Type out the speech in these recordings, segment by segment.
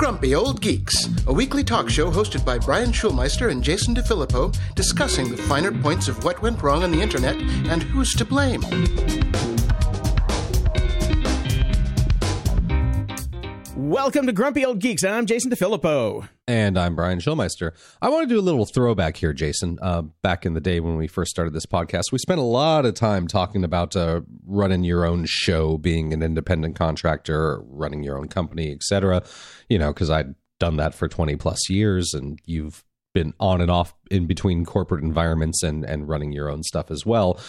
Grumpy Old Geeks, a weekly talk show hosted by Brian Schulmeister and Jason DeFilippo, discussing the finer points of what went wrong on the internet and who's to blame. Welcome to Grumpy Old Geeks, and I'm Jason DeFilippo. And I'm Brian Schulmeister. I want to do a little throwback here, Jason. Uh, back in the day when we first started this podcast, we spent a lot of time talking about uh, running your own show, being an independent contractor, running your own company, etc. You know, because I'd done that for 20 plus years, and you've been on and off in between corporate environments and and running your own stuff as well.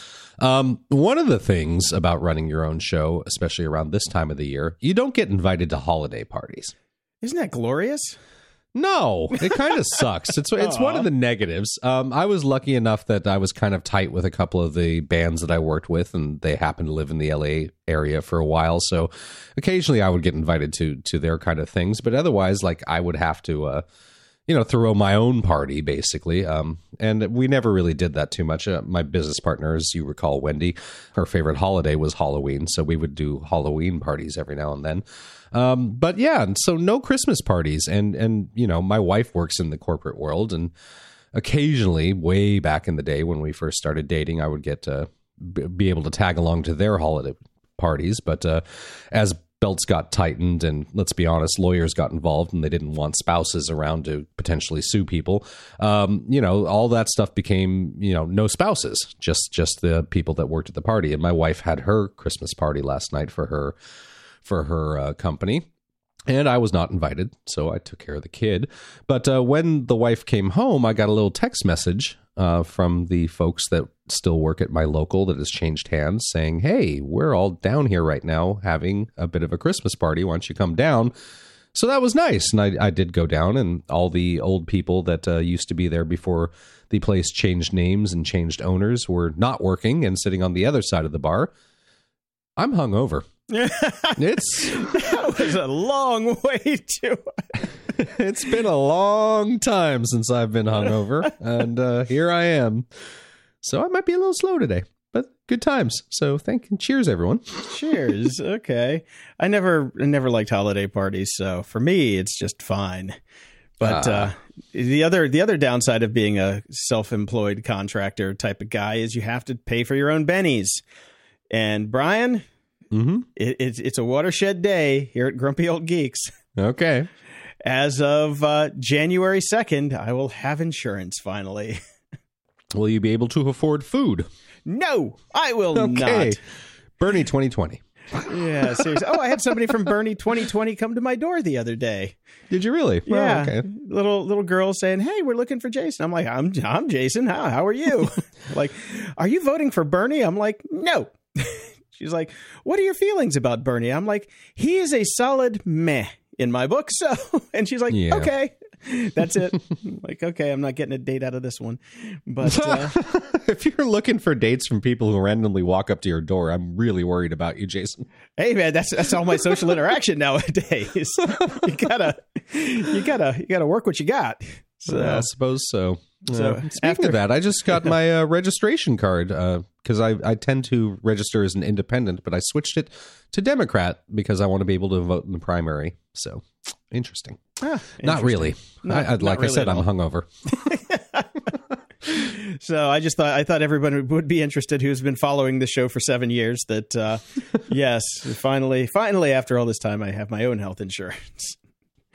Um, one of the things about running your own show, especially around this time of the year, you don't get invited to holiday parties. Isn't that glorious? No, it kind of sucks. It's it's one of the negatives. Um, I was lucky enough that I was kind of tight with a couple of the bands that I worked with, and they happened to live in the LA area for a while. So occasionally I would get invited to to their kind of things, but otherwise, like I would have to. Uh, you know, throw my own party basically. Um, and we never really did that too much. Uh, my business partner, as you recall, Wendy, her favorite holiday was Halloween, so we would do Halloween parties every now and then. Um, but yeah, so no Christmas parties, and and you know, my wife works in the corporate world, and occasionally, way back in the day when we first started dating, I would get to be able to tag along to their holiday parties. But uh, as belts got tightened and let's be honest lawyers got involved and they didn't want spouses around to potentially sue people. Um, you know all that stuff became you know no spouses just just the people that worked at the party. And my wife had her christmas party last night for her for her uh, company. And I was not invited, so I took care of the kid. But uh, when the wife came home, I got a little text message uh, from the folks that still work at my local that has changed hands saying, Hey, we're all down here right now having a bit of a Christmas party. Why don't you come down? So that was nice. And I, I did go down, and all the old people that uh, used to be there before the place changed names and changed owners were not working and sitting on the other side of the bar. I'm hungover. it's That was a long way to. it's been a long time since I've been hungover, and uh, here I am. So I might be a little slow today, but good times. So thank and cheers, everyone. Cheers. Okay. I never, I never liked holiday parties, so for me, it's just fine. But Ah. uh, the other, the other downside of being a self-employed contractor type of guy is you have to pay for your own bennies. And Brian, Mm-hmm. it, it's it's a watershed day here at Grumpy Old Geeks. Okay. As of uh, January second, I will have insurance finally. Will you be able to afford food? no, I will Okay. not. Bernie 2020. Yeah, seriously. Oh, I had somebody from Bernie 2020 come to my door the other day. Did you really? Well, yeah, okay. little little girl saying, "Hey, we're looking for Jason." I'm like, "I'm I'm Jason. How how are you?" like, "Are you voting for Bernie?" I'm like, "No." She's like, "What are your feelings about Bernie?" I'm like, "He is a solid meh in my book." So, and she's like, Yeah. "Okay." That's it. Like, okay, I'm not getting a date out of this one. But uh, if you're looking for dates from people who randomly walk up to your door, I'm really worried about you, Jason. hey man, that's that's all my social interaction nowadays. you gotta you gotta you gotta work what you got. So I suppose so. So, Uh, speaking after- of that, I just got my uh, registration card because I, I tend to register as an independent, but I switched it to Democrat because I want to be able to vote in the primary. So interesting. ah, Not really. Not- I, like really I said, I'm hungover. so I just thought I thought everyone would be interested who's been following the show for seven years. That uh, yes, finally, finally, after all this time, I have my own health insurance.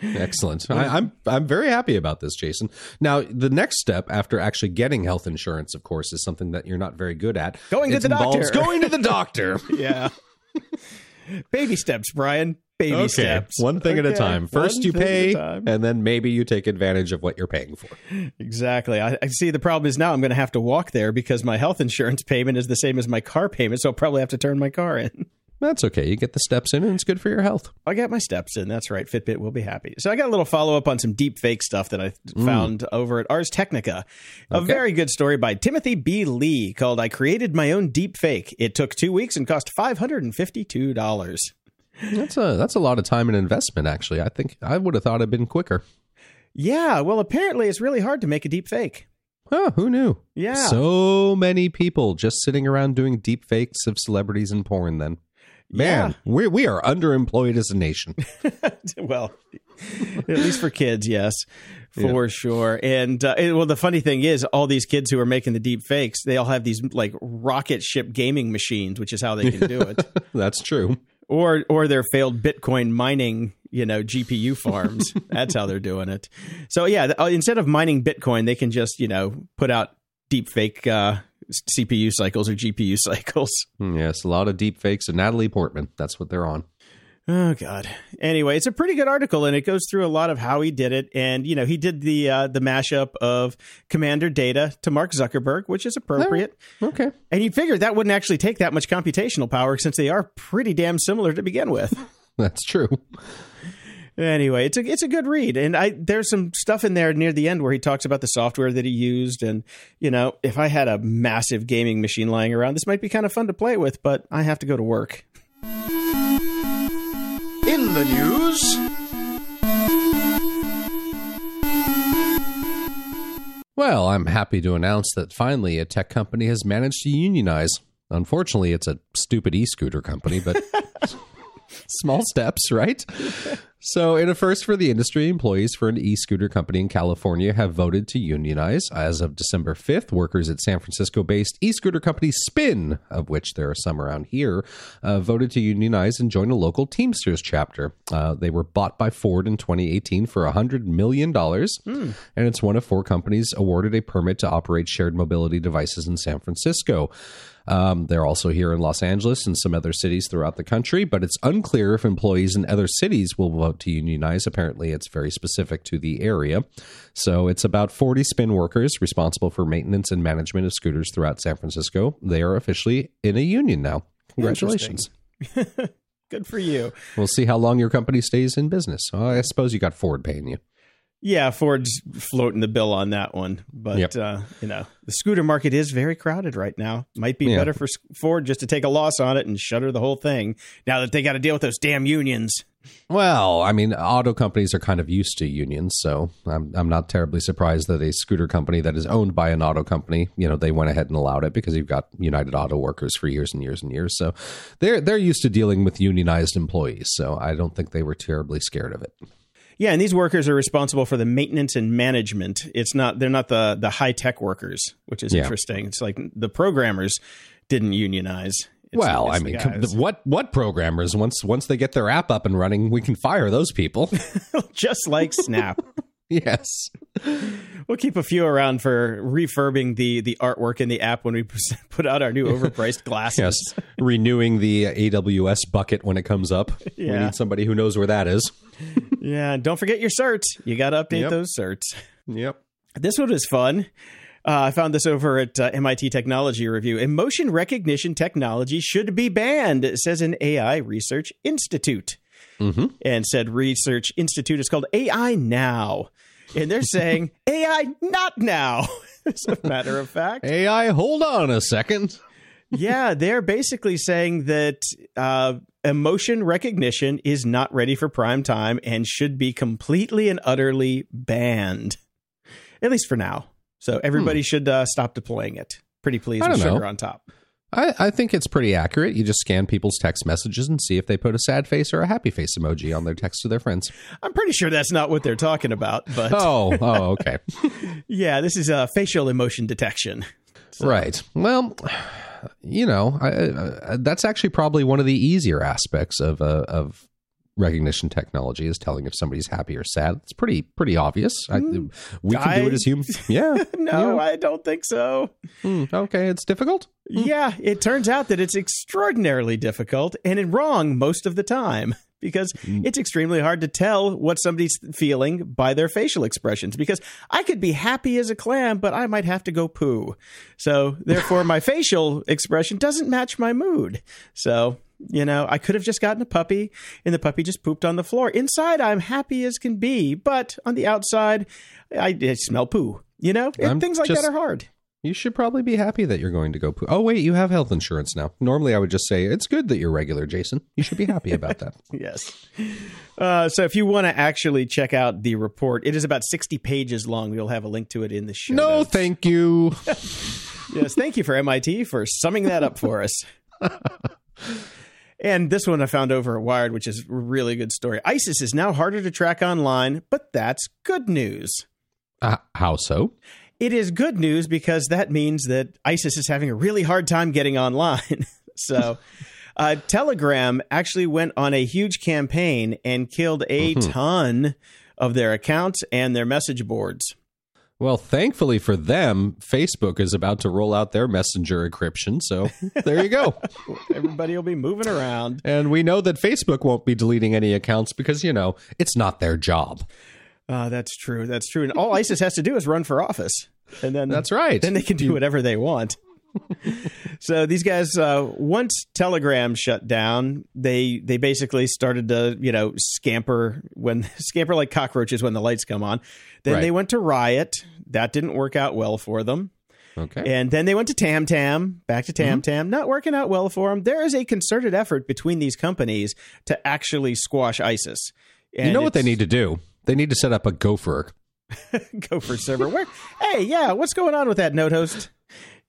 Excellent. I, I'm I'm very happy about this, Jason. Now, the next step after actually getting health insurance, of course, is something that you're not very good at. Going to the doctor. Going to the doctor. yeah. Baby steps, Brian. Baby okay, steps. one thing at a time. First, one you thing at a pay, and then maybe you take advantage of what you're paying for. Exactly. I, I see. The problem is now I'm going to have to walk there because my health insurance payment is the same as my car payment, so I'll probably have to turn my car in. That's okay. You get the steps in, and it's good for your health. I got my steps in. That's right. Fitbit will be happy. So I got a little follow up on some deep fake stuff that I mm. found over at Ars Technica. A Okay. very good story by Timothy B. Lee called I Created My Own Deep Fake. It took two weeks and cost $552. That's a that's a lot of time and investment. Actually, I think I would have thought it'd been quicker. Yeah, well, apparently it's really hard to make a deep fake. Huh, who knew? Yeah. So many people just sitting around doing deep fakes of celebrities and porn then. Man, we we are underemployed as a nation. well, at least for kids, yes, for sure. And uh, and, well, the funny thing is, all these kids who are making the deep fakes, they all have these like rocket ship gaming machines, which is how they can do it. That's true. Or or their failed Bitcoin mining, you know, GPU farms. That's how they're doing it. So yeah, uh, instead of mining Bitcoin, they can just you know put out deep fake uh, CPU cycles or GPU cycles. Hmm, Yes, a lot of deep fakes of Natalie Portman. That's what they're on. Oh God. Anyway, it's a pretty good article, and it goes through a lot of how he did it. And you know, he did the uh, the mashup of Commander Data to Mark Zuckerberg, which is appropriate. Okay. And you figured that wouldn't actually take that much computational power, since they are pretty damn similar to begin with. That's true. anyway, it's a it's a good read, and I there's some stuff in there near the end where he talks about the software that he used, and you know, if I had a massive gaming machine lying around, this might be kind of fun to play with, but I have to go to work. The news, Well, I'm happy to announce that finally a tech company has managed to unionize. Unfortunately, it's a stupid e scooter company, but small steps, right? So, in a first for the industry, employees for an e scooter company in California have voted to unionize. As of December 5th, workers at San Francisco based e scooter company Spin, of which there are some around here, uh, voted to unionize and join a local Teamsters chapter. Uh, they were bought by Ford in 2018 for $100 million, and it's one of four companies awarded a permit to operate shared mobility devices in San Francisco. Um, they're also here in Los Angeles and some other cities throughout the country, but it's unclear if employees in other cities will vote to unionize. Apparently, it's very specific to the area. So it's about 40 spin workers responsible for maintenance and management of scooters throughout San Francisco. They are officially in a union now. Congratulations. Good for you. We'll see how long your company stays in business. I suppose you got Ford paying you. Yeah, Ford's floating the bill on that one, but Yep. uh, you know the scooter market is very crowded right now. Might be Yeah. better for Ford just to take a loss on it and shutter the whole thing. Now that they got to deal with those damn unions. Well, I mean, auto companies are kind of used to unions, so I'm I'm not terribly surprised that a scooter company that is owned by an auto company, you know, they went ahead and allowed it because you've got United Auto Workers for years and years and years. So they're they're used to dealing with unionized employees, so I don't think they were terribly scared of it. Yeah, and these workers are responsible for the maintenance and management. It's not they're not the the high tech workers, which is Yeah. interesting. It's like the programmers didn't unionize. It's- well, it's I mean, guys. what what programmers once once they get their app up and running, we can fire those people. just like Snap. yes. We'll keep a few around for refurbing the the artwork in the app when we put out our new overpriced glasses. Yes, renewing the AWS bucket when it comes up. Yeah. We need somebody who knows where that is. Yeah, don't forget your certs. You got to update Yep. those certs. Yep. This one is fun. Uh, I found this over at uh, MIT Technology Review. Emotion recognition technology should be banned, says an AI Research Institute. Mhm. And said research institute is called AI Now. And they're saying AI not now, as a matter of fact. AI, hold on a second. yeah, they're basically saying that uh, emotion recognition is not ready for prime time and should be completely and utterly banned, at least for now. So everybody should uh, stop deploying it. Pretty please Hmm. With know. sugar on top. I, I think it's pretty accurate. You just scan people's text messages and see if they put a sad face or a happy face emoji on their text to their friends. I'm pretty sure that's not what they're talking about, but Oh, oh, okay. yeah, this is uh, facial emotion detection. Right. Well, you know, I, I, that's actually probably one of the easier aspects of uh, of recognition technology is telling if somebody's happy or sad. It's pretty pretty obvious. I, we can do it as humans. Yeah. No, I don't think so. Hmm, okay, it's difficult. Yeah, it turns out that it's extraordinarily difficult and wrong most of the time because mm. it's extremely hard to tell what somebody's feeling by their facial expressions. Because I could be happy as a clam, but I might have to go poo. So, therefore, my facial expression doesn't match my mood. So, you know, I could have just gotten a puppy and the puppy just pooped on the floor. Inside, I'm happy as can be, but on the outside, I, I smell poo. You know, And things like just- that are hard. You should probably be happy that you're going to go poo. Oh wait, you have health insurance now. Normally, I would just say it's good that you're regular, Jason. You should be happy about that. Yes. Uh, so if you want to actually check out the report, it is about 60 pages long. We'll have a link to it in the show. no, notes. thank you. yes, thank you for MIT for summing that up for us. and this one I found over at Wired, which is a really good story. ISIS is now harder to track online, but that's good news. Uh, how so? It is good news because that means that ISIS is having a really hard time getting online. so, uh, Telegram actually went on a huge campaign and killed a ton of their accounts and their message boards. Well, thankfully for them, Facebook is about to roll out their messenger encryption. So there you go. Everybody will be moving around. and we know that Facebook won't be deleting any accounts because, you know, it's not their job. Uh, that's true. That's true. And all ISIS has to do is run for office, and then That's right. Then they can do whatever they want. so these guys, uh, once Telegram shut down, they they basically started to you know scamper when scamper like cockroaches when the lights come on. Then Right. they went to Riot. That didn't work out well for them. Okay. And then they went to Tam Tam, back to Tam Tam, not working out well for them. There is a concerted effort between these companies to actually squash ISIS. you know what they need to do? They need to set up a gopher. gopher server. Where? Hey, yeah, what's going on with that node host?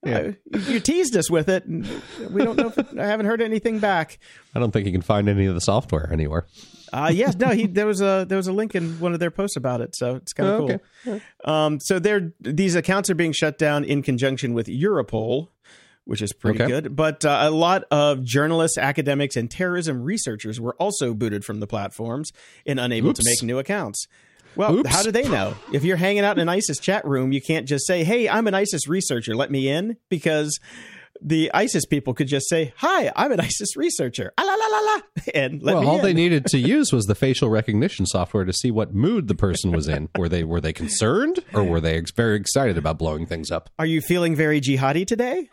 Uh, you teased us with it. And we don't know. If I haven't heard anything back. I don't think you can find any of the software anywhere. Uh, yes, no. He there was a there was a link in one of their posts about it, so it's kind of Oh, cool. Um, so they're these accounts are being shut down in conjunction with Europol, which is pretty Okay. good. But uh, a lot of journalists, academics, and terrorism researchers were also booted from the platforms and unable to make new accounts. Well, Oops. how do they know? If you're hanging out in an ISIS chat room, you can't just say, "Hey, I'm an ISIS researcher. Let me in," because the ISIS people could just say, "Hi, I'm an ISIS researcher." Ah, la la la la, and let well, all in. they needed to use was the facial recognition software to see what mood the person was in. Were they were they concerned or were they ex- very excited about blowing things up? Are you feeling very jihadi today?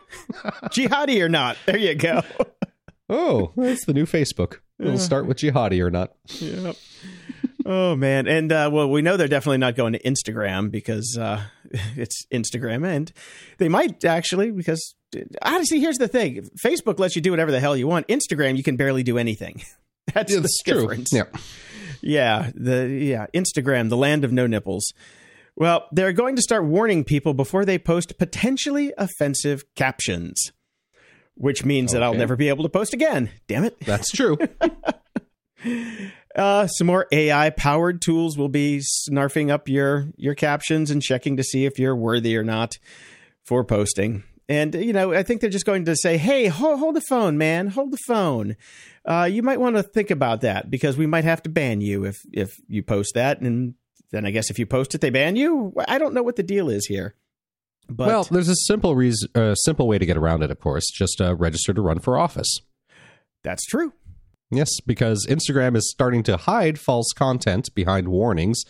jihadi or not? There you go. Oh, that's the new Facebook. It'll start with jihadi or not. Yep. Oh man, and uh, well, we know they're definitely not going to Instagram because uh, it's Instagram, and they might actually because honestly, here's the thing: Facebook lets you do whatever the hell you want. Instagram, you can barely do anything. That's the It's true. difference. Yeah. Yeah, the yeah, Instagram, the land of no nipples. Well, they're going to start warning people before they post potentially offensive captions, which means that I'll never be able to post again. Damn it. That's true. Uh, some more AI powered tools will be snarfing up your your captions and checking to see if you're worthy or not for posting. And you know, I think they're just going to say, "Hey, hold, hold the phone, man. Hold the phone. Uh, you might want to think about that because we might have to ban you if if you post that. And then I guess if you post it, they ban you. I don't know what the deal is here. But well, there's a simple reason, uh, simple way to get around it. Of course, just uh, register to run for office. that's true. Yes, because Instagram is starting to hide false content behind warnings,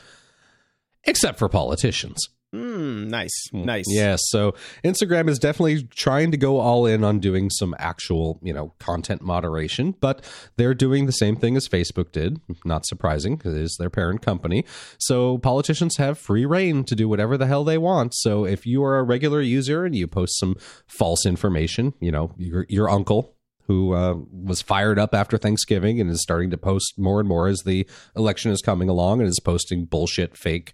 except for politicians. Mm, nice, nice. Yes, so Instagram is definitely trying to go all in on doing some actual, you know, content moderation, but they're doing the same thing as Facebook did. Not surprising, 'cause it is their parent company. So politicians have free reign to do whatever the hell they want. So if you are a regular user and you post some false information, you know, your your uncle who uh, was fired up after Thanksgiving and is starting to post more and more as the election is coming along and is posting bullshit, fake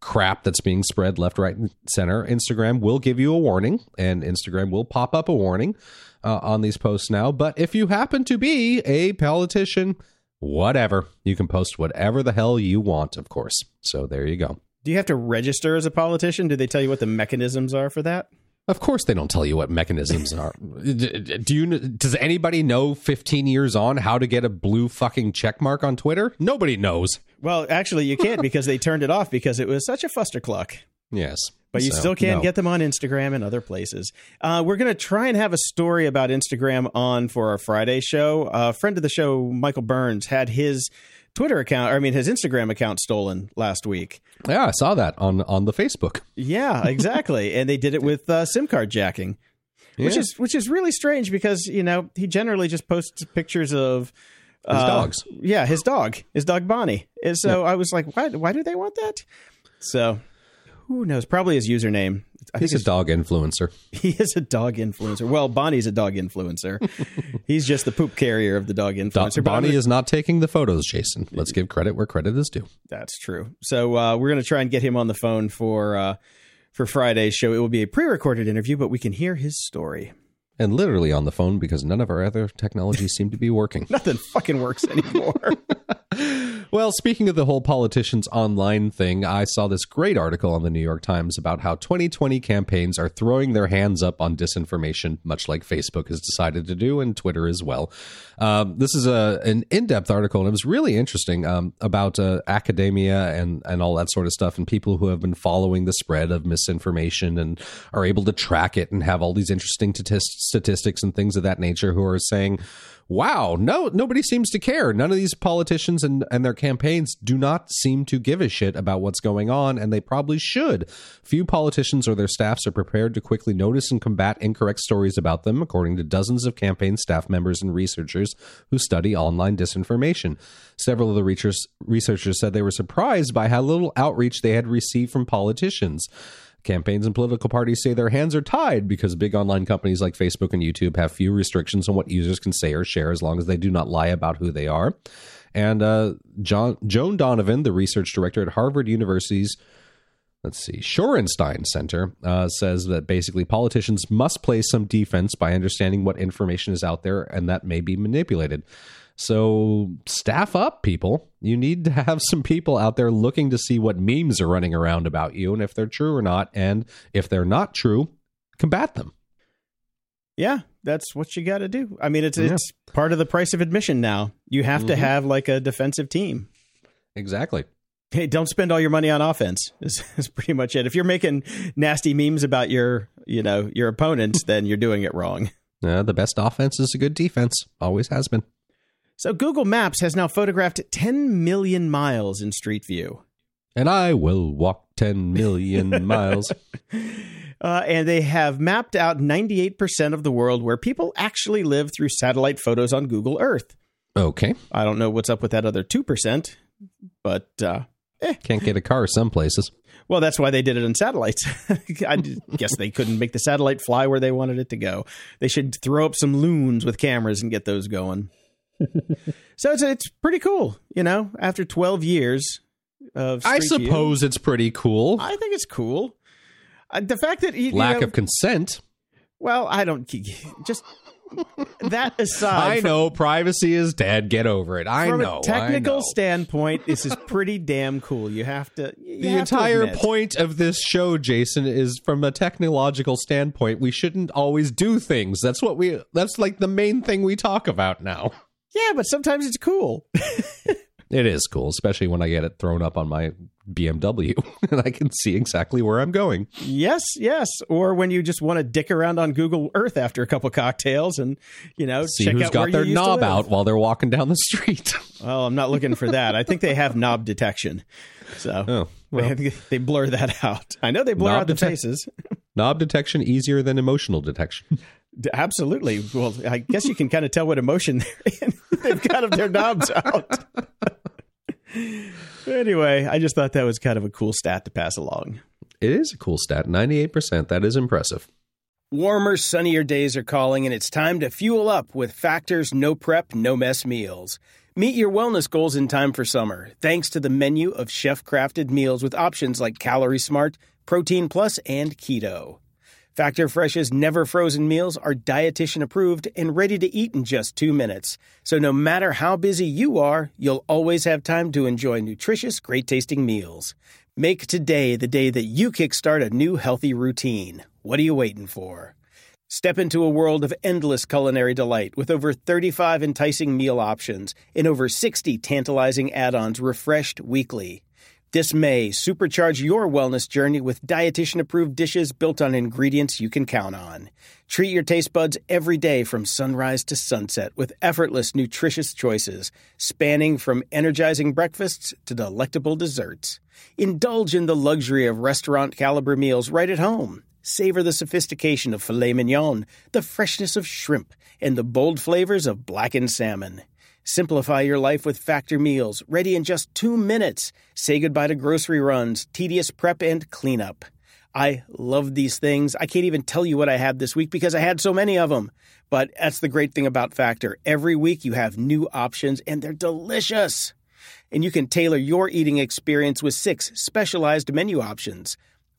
crap that's being spread left, right, and center, Instagram will give you a warning, and Instagram will pop up a warning uh, on these posts now. But if you happen to be a politician, whatever, you can post whatever the hell you want, of course. So there you go. Do you have to register as a politician? Do they tell you what the mechanisms are for that? Of course, they don't tell you what mechanisms are. Do you? Does anybody know 15 years on how to get a blue fucking check mark on Twitter? Nobody knows. Well, actually, you can't because they turned it off because it was such a fustercluck. Yes, but you So, still can no. get them on Instagram and other places. Uh, we're going to try and have a story about Instagram on for our Friday show. A friend of the show, Michael Burns, had his Twitter account, or I mean, his Instagram account stolen last week. Yeah, I saw that on on the Facebook. Yeah, exactly. and they did it with uh, SIM card jacking, which Yeah. is which is really strange because you know he generally just posts pictures of His uh, dogs. Yeah, his dog, his dog Bonnie. And so I was like, why? Why do they want that? So who knows? Probably his username. I He's a dog influencer. he is a dog influencer. Well, Bonnie's a dog influencer. He's just the poop carrier of the dog influencer. I'm Bonnie is not taking the photos, Jason. Let's give credit where credit is due. That's true. So uh, we're going to try and get him on the phone for uh, for Friday's show. It will be a pre-recorded interview, but we can hear his story. And literally on the phone because none of our other technologies seem to be working. Nothing fucking works anymore. Well, speaking of the whole politicians online thing, I saw this great article on the New York Times about how 2020 campaigns are throwing their hands up on disinformation, much like Facebook has decided to do, and Twitter as well. Um, this is a an in depth article, and it was really interesting um, about uh, academia and and all that sort of stuff, and people who have been following the spread of misinformation and are able to track it and have all these interesting statis- statistics and things of that nature, who are saying wow, no, nobody seems to care. None of these politicians and, and their campaigns do not seem to give a shit about what's going on, and they probably should. Few politicians or their staffs are prepared to quickly notice and combat incorrect stories about them, according to dozens of campaign staff members and researchers who study online disinformation. Several of the researchers, researchers said they were surprised by how little outreach they had received from politicians. Campaigns and political parties say their hands are tied because big online companies like Facebook and YouTube have few restrictions on what users can say or share as long as they do not lie about who they are. And uh, John, Joan Donovan, the research director at Harvard University's let's see, Shorenstein Center uh, says that basically politicians must play some defense by understanding what information is out there and that may be manipulated. So staff up, people. You need to have some people out there looking to see what memes are running around about you and if they're true or not. And if they're not true, combat them. yeah, that's what you got to do. I mean, it's Yeah. it's part of the price of admission now. You have to have like a defensive team. Exactly. Hey, don't spend all your money on offense. Is, is pretty much it. If you're making nasty memes about your, you know, your opponents, then you're doing it wrong. Uh, the best offense is a good defense. Always has been. So Google Maps has now photographed 10 million miles in Street View. And I will walk 10 million miles. Uh, and they have mapped out 98% of the world where people actually live through satellite photos on Google Earth. Okay. I don't know what's up with that other 2%, but uh, Can't get a car some places. well, that's why they did it on satellites. I guess they couldn't make the satellite fly where they wanted it to go. They should throw up some loons with cameras and get those going. So it's it's pretty cool, you know. After 12 years of I Street View. suppose it's pretty cool. I think it's cool. Uh, the fact that you, Lack you know, of consent. well, I don't just that aside. I know privacy is dead. Get over it. I from know. From a technical know. standpoint, this is pretty damn cool. You have to. you the have to entire admit. point of this show, Jason, is from a technological standpoint. We shouldn't always do things. That's what we. That's like the main thing we talk about now. Yeah, but sometimes it's cool. It is cool, especially when I get it thrown up on my BMW and I can see exactly where I'm going. yes, yes. Or when you just want to dick around on Google Earth after a couple cocktails and you know See check who's out got their knob out while they're walking down the street. Well, I'm not looking for that. I think they have knob detection, so Oh, well. they, they blur that out. I know they blur Knob out the detec- faces. Knob detection easier than emotional detection. D- Absolutely. Well, I guess you can kind of tell what emotion they're in. They've got of their knobs out. anyway, I just thought that was kind of a cool stat to pass along. It is a cool stat. 98%. That is impressive. Warmer, sunnier days are calling, and it's time to fuel up with Factor's no prep, no mess meals. Meet your wellness goals in time for summer, thanks to the menu of chef crafted meals with options like Calorie Smart, Protein Plus, and Keto. Factor Fresh's never frozen meals are dietitian approved and ready to eat in just two minutes. So no matter how busy you are, you'll always have time to enjoy nutritious, great tasting meals. Make today the day that you kickstart a new healthy routine. What are you waiting for? Step into a world of endless culinary delight with over 35 enticing meal options and over 60 tantalizing add ons refreshed weekly. This May, supercharge your wellness journey with dietitian approved dishes built on ingredients you can count on. Treat your taste buds every day from sunrise to sunset with effortless, nutritious choices, spanning from energizing breakfasts to delectable desserts. Indulge in the luxury of restaurant caliber meals right at home. Savor the sophistication of filet mignon, the freshness of shrimp, and the bold flavors of blackened salmon. Simplify your life with Factor meals, ready in just two minutes. Say goodbye to grocery runs, tedious prep, and cleanup. I love these things. I can't even tell you what I had this week because I had so many of them. But that's the great thing about Factor. Every week you have new options and they're delicious. And you can tailor your eating experience with six specialized menu options.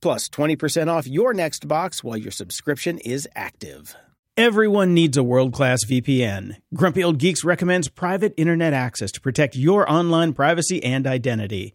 plus 20% off your next box while your subscription is active. Everyone needs a world class VPN. Grumpy Old Geeks recommends private internet access to protect your online privacy and identity.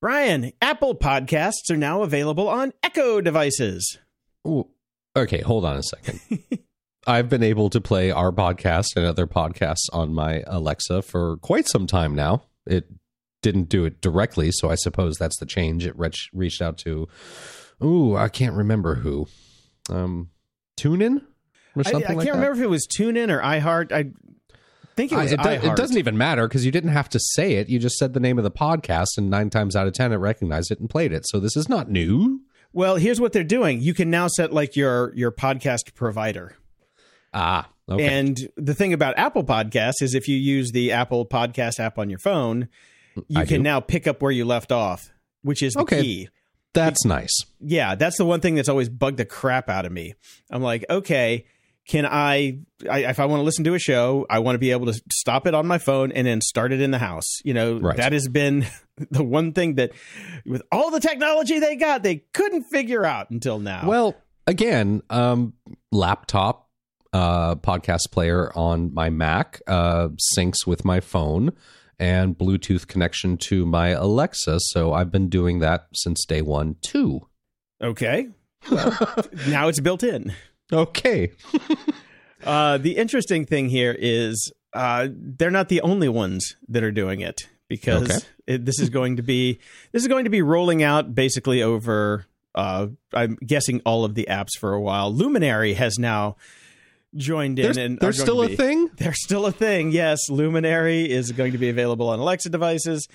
Brian, Apple Podcasts are now available on Echo devices. Ooh, okay, hold on a second. I've been able to play our podcast and other podcasts on my Alexa for quite some time now. It didn't do it directly, so I suppose that's the change. It reach, reached out to, ooh, I can't remember who, um, TuneIn or I, something I can't like that. remember if it was TuneIn or iHeart. I think it I- was it, do- it doesn't even matter because you didn't have to say it. You just said the name of the podcast, and nine times out of ten, it recognized it and played it. So this is not new. Well, here's what they're doing. You can now set like your your podcast provider. Ah, okay. And the thing about Apple Podcasts is if you use the Apple Podcast app on your phone, you I can do. now pick up where you left off, which is the Okay. key. That's nice. Yeah, that's the one thing that's always bugged the crap out of me. I'm like, okay, can I, I if I want to listen to a show, I want to be able to stop it on my phone and then start it in the house. You know, Right. that has been the one thing that with all the technology they got, they couldn't figure out until now. Well, again, um, laptop uh, podcast player on my Mac uh, syncs with my phone and Bluetooth connection to my Alexa. So I've been doing that since day one too. okay. Well, now it's built in. Okay. Uh, the interesting thing here is uh, they're not the only ones that are doing it because Okay. it, this is going to be this is going to be rolling out basically over. Uh, I'm guessing all of the apps for a while. Luminary has now joined in, There's, and going still a be- thing. They're still a thing. Yes, Luminary is going to be available on Alexa devices,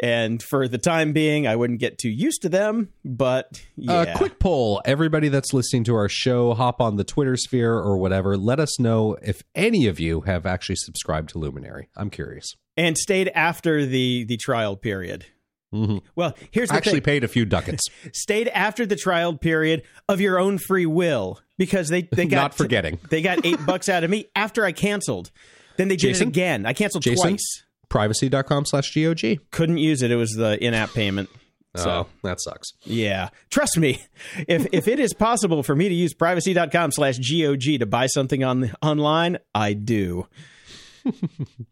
and for the time being, I wouldn't get too used to them. But yeah, Uh, quick poll. Everybody that's listening to our show, hop on the Twitter sphere or whatever. Let us know if any of you have actually subscribed to Luminary. I'm curious. and stayed after the the trial period. Mhm. Well, here's the thing. Actually, thing. paid a few ducats. stayed after the trial period of your own free will because they they got Not forgetting. they got eight bucks out of me after I canceled. Then they did Jason? it again. I canceled Jason? twice. Privacy.com slash GOG. Couldn't use it. It was the in-app payment. So Oh, that sucks. yeah, trust me. If if it is possible for me to use privacy.com slash gog to buy something on online, I do.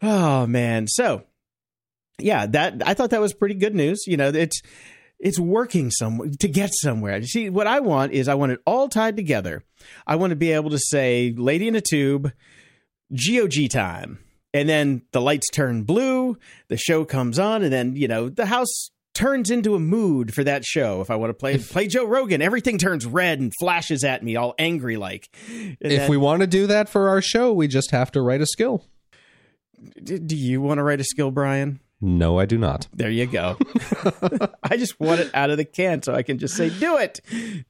oh man. So yeah, that I thought that was pretty good news. You know, it's it's working some to get somewhere. See, what I want is I want it all tied together. I want to be able to say "Lady in a Tube," GOG time, and then the lights turn blue, the show comes on, and then you know the house turns into a mood for that show. If I want to play play Joe Rogan, everything turns red and flashes at me, all angry like. And If then- we want to do that for our show, we just have to write a skill. Do you want to write a skill, Brian? No, I do not. There you go. I just want it out of the can so I can just say, "Do it."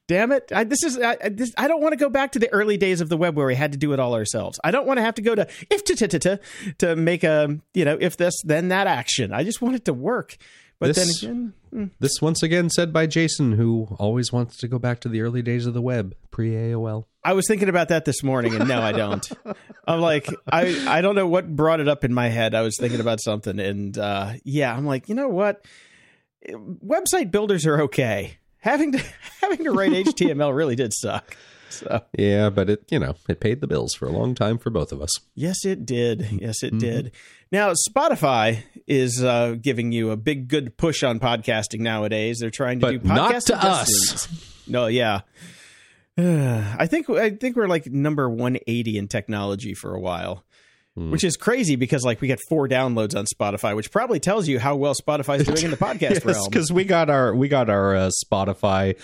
Damn it! I, this is I, this. I don't want to go back to the early days of the web where we had to do it all ourselves. I don't want to have to go to if to to to to make a you know if this then that action. I just want it to work. But This- then again, hmm. This once again said by Jason, who always wants to go back to the early days of the web, pre AOL. I was thinking about that this morning, and no, I don't. I'm like, I I don't know what brought it up in my head. I was thinking about something, and uh, yeah, I'm like, you know what? Website builders are okay. Having to having to write HTML really did suck. So Yeah, but it you know it paid the bills for a long time for both of us. yes, it did. Yes, it did. Now Spotify is uh, giving you a big good push on podcasting nowadays. They're trying to But do podcast not to adjustments. No, yeah. I think I think we're like number 180 in technology for a while. Hmm. Which is crazy because like we got four downloads on Spotify, which probably tells you how well Spotify's doing in the podcast realm. because we got our we got our uh, Spotify.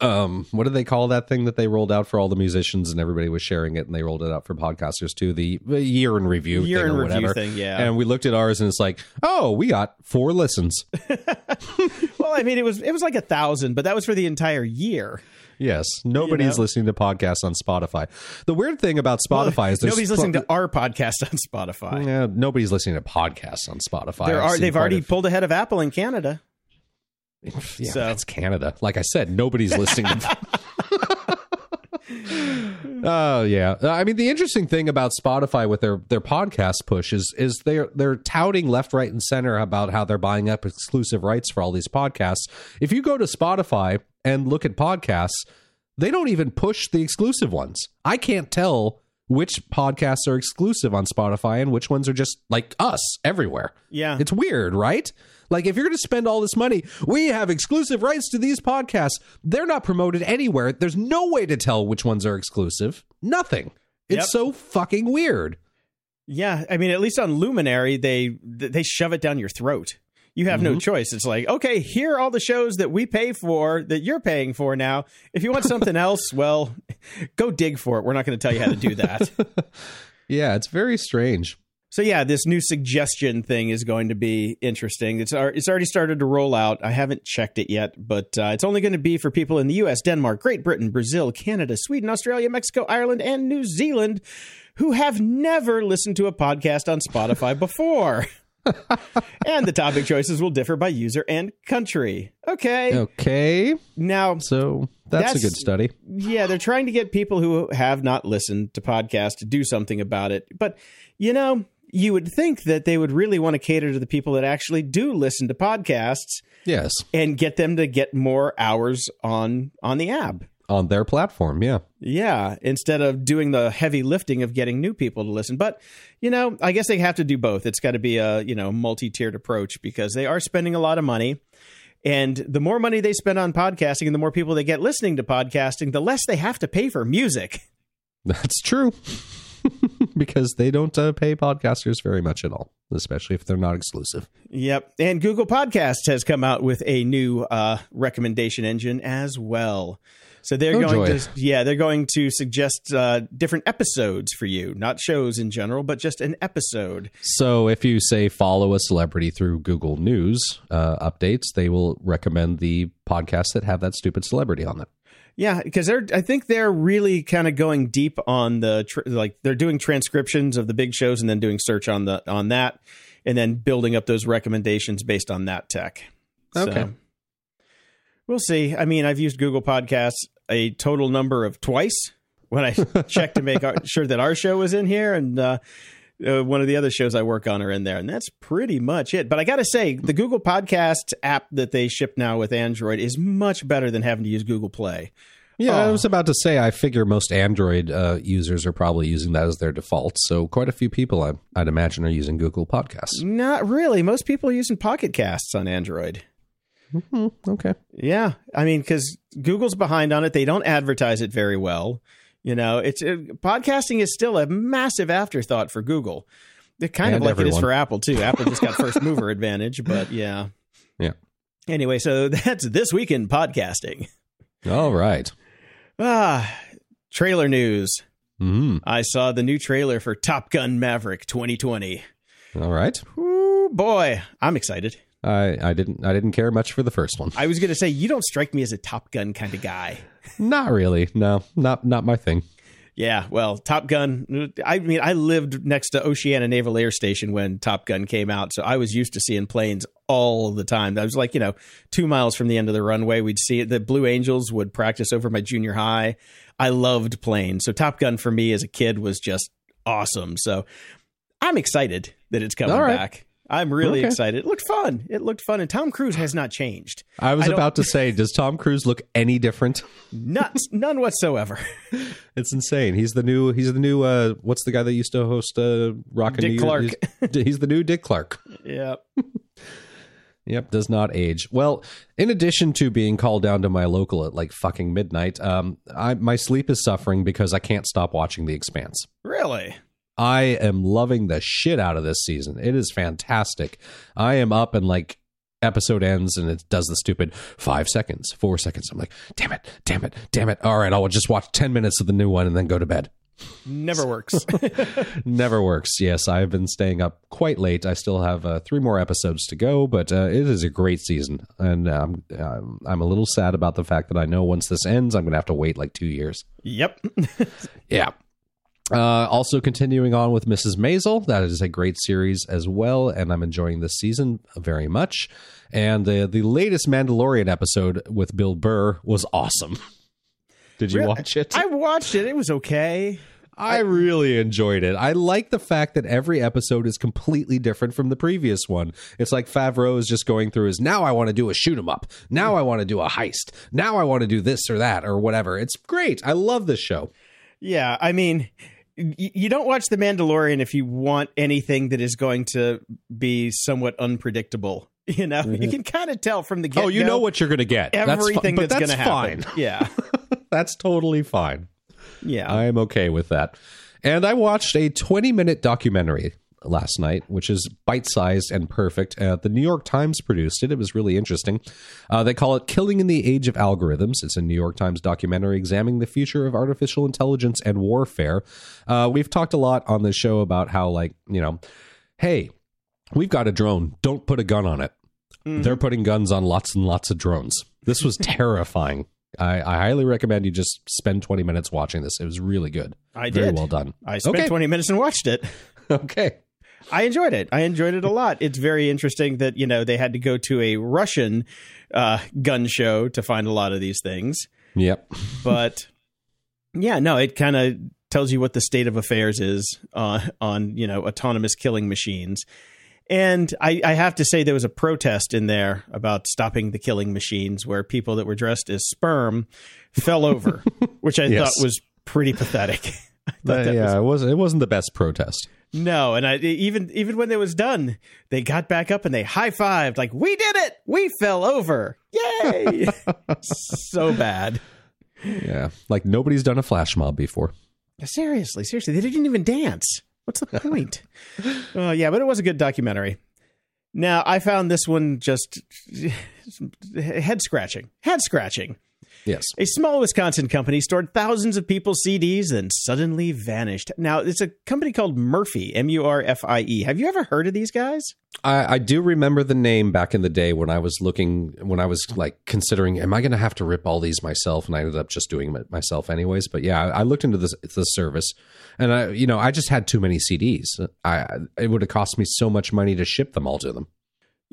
Um, what do they call that thing that they rolled out for all the musicians and everybody was sharing it and they rolled it out for podcasters too? The, year in review Year thing in or review whatever thing, yeah. And we looked at ours and it's like, oh, we got four listens. well, I mean, it was it was like a thousand, but that was for the entire year. Yes, nobody's know? listening to podcasts on Spotify. The weird thing about Spotify is there's Nobody's listening to our podcast on Spotify. Yeah, nobody's listening to podcasts on Spotify. There are they've already a- pulled ahead of Apple in Canada. Yeah, So- that's Canada. Like I said, nobody's listening to. Oh yeah, I mean the interesting thing about Spotify with their their podcast push is is they're they're touting left, right, and center about how they're buying up exclusive rights for all these podcasts. If you go to Spotify and look at podcasts, they don't even push the exclusive ones. I can't tell which podcasts are exclusive on Spotify and which ones are just like us everywhere. Yeah. It's weird, right? Like if you're going to spend all this money, we have exclusive rights to these podcasts. They're not promoted anywhere. There's no way to tell which ones are exclusive. Nothing. It's Yep. so fucking weird. Yeah, I mean, at least on Luminary, they they shove it down your throat. You have no choice. It's like, okay, here are all the shows that we pay for that you're paying for now. If you want something else, well, go dig for it. We're not going to tell you how to do that. Yeah, it's very strange. So yeah, this new suggestion thing is going to be interesting. It's it's already started to roll out. I haven't checked it yet, but uh, it's only going to be for people in the U.S., Denmark, Great Britain, Brazil, Canada, Sweden, Australia, Mexico, Ireland, and New Zealand, who have never listened to a podcast on Spotify before. and the topic choices will differ by user and country. Okay. Okay, Now, so that's, That's- a good study. yeah, they're trying to get people who have not listened to podcasts to do something about it. But, you know, you would think that they would really want to cater to the people that actually do listen to podcasts Yes, and get them to get more hours on on the app. On their platform. Yeah, Yeah, instead of doing the heavy lifting of getting new people to listen. But, you know, I guess they have to do both. It's got to be a, you know, multi-tiered approach because they are spending a lot of money. And the more money they spend on podcasting and the more people they get listening to podcasting, the less they have to pay for music. that's true. because they don't uh, pay podcasters very much at all, especially if they're not exclusive. Yep. And Google Podcasts has come out with a new uh, recommendation engine as well. So they're Oh, going joy. to, yeah, they're going to suggest uh, different episodes for you, not shows in general, but just an episode. So if you say follow a celebrity through Google News uh, updates, they will recommend the podcasts that have that stupid celebrity on them. Yeah, because they're, I think they're really kind of going deep on the, tr- like they're doing transcriptions of the big shows and then doing search on the on that, and then building up those recommendations based on that tech. So, Okay. we'll see. I mean, I've used Google Podcasts a total number of twice when I checked to make our, sure that our show was in here, and uh, uh, one of the other shows I work on are in there, and that's pretty much it. But I got to say, the Google Podcast app that they ship now with Android is much better than having to use Google Play. Yeah, I Oh. was about to say. I figure most Android uh, users are probably using that as their default. So quite a few people, I, I'd imagine, are using Google Podcasts. Not really. Most people are using Pocket Casts on Android. Okay. Yeah, I mean, because Google's behind on it. They don't advertise it very well. You know, it's uh, podcasting is still a massive afterthought for Google. They're kind And of like it is for Apple too. Apple just got first mover advantage, but yeah. Yeah. Anyway, so that's this week in podcasting. All right. Ah, trailer news. Mm, I saw the new trailer for Top Gun Maverick 2020. all right. Ooh, boy, I'm excited. I, I didn't I didn't care much for the first one. I was going to say you don't strike me as a Top Gun kind of guy. Not really. No, not not my thing. Yeah, well, Top Gun. I mean, I lived next to Oceana Naval Air Station when Top Gun came out, so I was used to seeing planes all the time. I was like, you know, two miles from the end of the runway, we'd see it. The Blue Angels would practice over my junior high. I loved planes, so Top Gun for me as a kid was just awesome. So I'm excited that it's coming right. back. I'm really Okay. excited. It looked fun. It looked fun, and Tom Cruise has not changed. I was I about to say, does Tom Cruise look any different? Nuts, none whatsoever. It's insane. He's the new. He's the new. Uh, what's the guy that used to host uh, Rock and Dick New Clark. He's, he's the new Dick Clark. Yep. Yep, does not age. Well, in addition to being called down to my local at like fucking midnight, um, I, my sleep is suffering because I can't stop watching The Expanse. Really? I am loving the shit out of this season. It is fantastic. I am up and like episode ends and it does the stupid five seconds, four seconds. I'm like, damn it, damn it, damn it. All right, I'll just watch 10 minutes of the new one and then go to bed. Never works. Never works. Yes, I've been staying up quite late. I still have uh, three more episodes to go, but uh, it is a great season, and um, I'm I'm a little sad about the fact that I know once this ends, I'm going to have to wait like two years. yep. Yeah. Uh, also, continuing on with Mrs. Maisel, that is a great series as well, and I'm enjoying this season very much. And the the latest Mandalorian episode with Bill Burr was awesome. Did you Really? watch it? I watched it. It was okay. I really enjoyed it. I like the fact that every episode is completely different from the previous one. It's like Favreau is just going through his now I want to do a shoot 'em up. Now I want to do a heist. Now I want to do this or that or whatever. It's great. I love this show. Yeah, I mean, you don't watch The Mandalorian if you want anything that is going to be somewhat unpredictable. You know, you can kind of tell from the get. Mm-hmm. Oh, you know what you're going to get. That's fi- Everything but that's, that's going to happen. fine. Yeah, That's totally fine. yeah. I am okay with that. And I watched a 20 minute documentary last night, which is bite sized and perfect. Uh, the New York Times produced it. It was really interesting. Uh, they call it Killing in the Age of Algorithms. It's a New York Times documentary examining the future of artificial intelligence and warfare. Uh, we've talked a lot on this show about how, like, you know, hey, we've got a drone. Don't put a gun on it. They're putting guns on lots and lots of drones. This was terrifying. I, I highly recommend you just spend 20 minutes watching this. It was really good. I Very did. well done. I spent okay. 20 minutes and watched it. Okay. I enjoyed it. I enjoyed it a lot. It's very interesting that, you know, they had to go to a Russian uh, gun show to find a lot of these things. Yep. But yeah, no, it kind of tells you what the state of affairs is uh, on, you know, autonomous killing machines. And I, I have to say, there was a protest in there about stopping the killing machines where people that were dressed as sperm fell over, which I Yes. thought was pretty pathetic. I Uh, yeah, was- it wasn't. It wasn't the best protest. No, and I even even when it was done, they got back up and they high fived like we did it, we fell over, yay! so bad. Yeah, like nobody's done a flash mob before. Seriously, seriously, they didn't even dance. What's the point? Oh yeah, but it was a good documentary. Now I found this one just head scratching, head scratching. Yes. A small Wisconsin company stored thousands of people's CDs and suddenly vanished. Now it's a company called Murfie, M U R F I E. Have you ever heard of these guys? I, I do remember the name back in the day when I was looking, when I was like considering, am I going to have to rip all these myself? And I ended up just doing it myself anyways. But yeah, I, I looked into this the service, and I, you know, I just had too many CDs. I it would have cost me so much money to ship them all to them.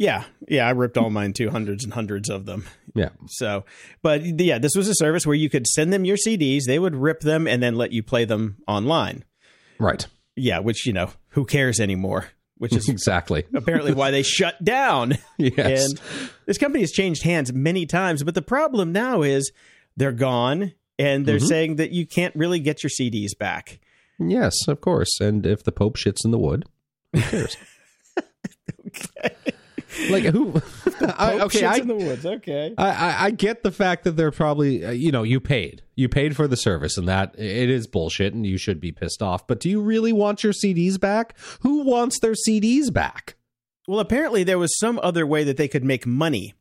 Yeah, yeah, I ripped all mine too, hundreds and hundreds of them. Yeah. So, but yeah, this was a service where you could send them your CDs, they would rip them and then let you play them online. Right. Yeah, which you know, who cares anymore? Which is exactly apparently why they shut down. Yes. And this company has changed hands many times, but the problem now is they're gone and they're Mhm. saying that you can't really get your CDs back. yes, of course. And if the Pope shits in the wood, who cares? Like who? I, Pope okay, I, in the woods. Okay. I, I, I get the fact that they're probably, uh, you know, you paid. You paid for the service, and that it is bullshit, and you should be pissed off. But do you really want your CDs back? Who wants their CDs back? Well, apparently there was some other way that they could make money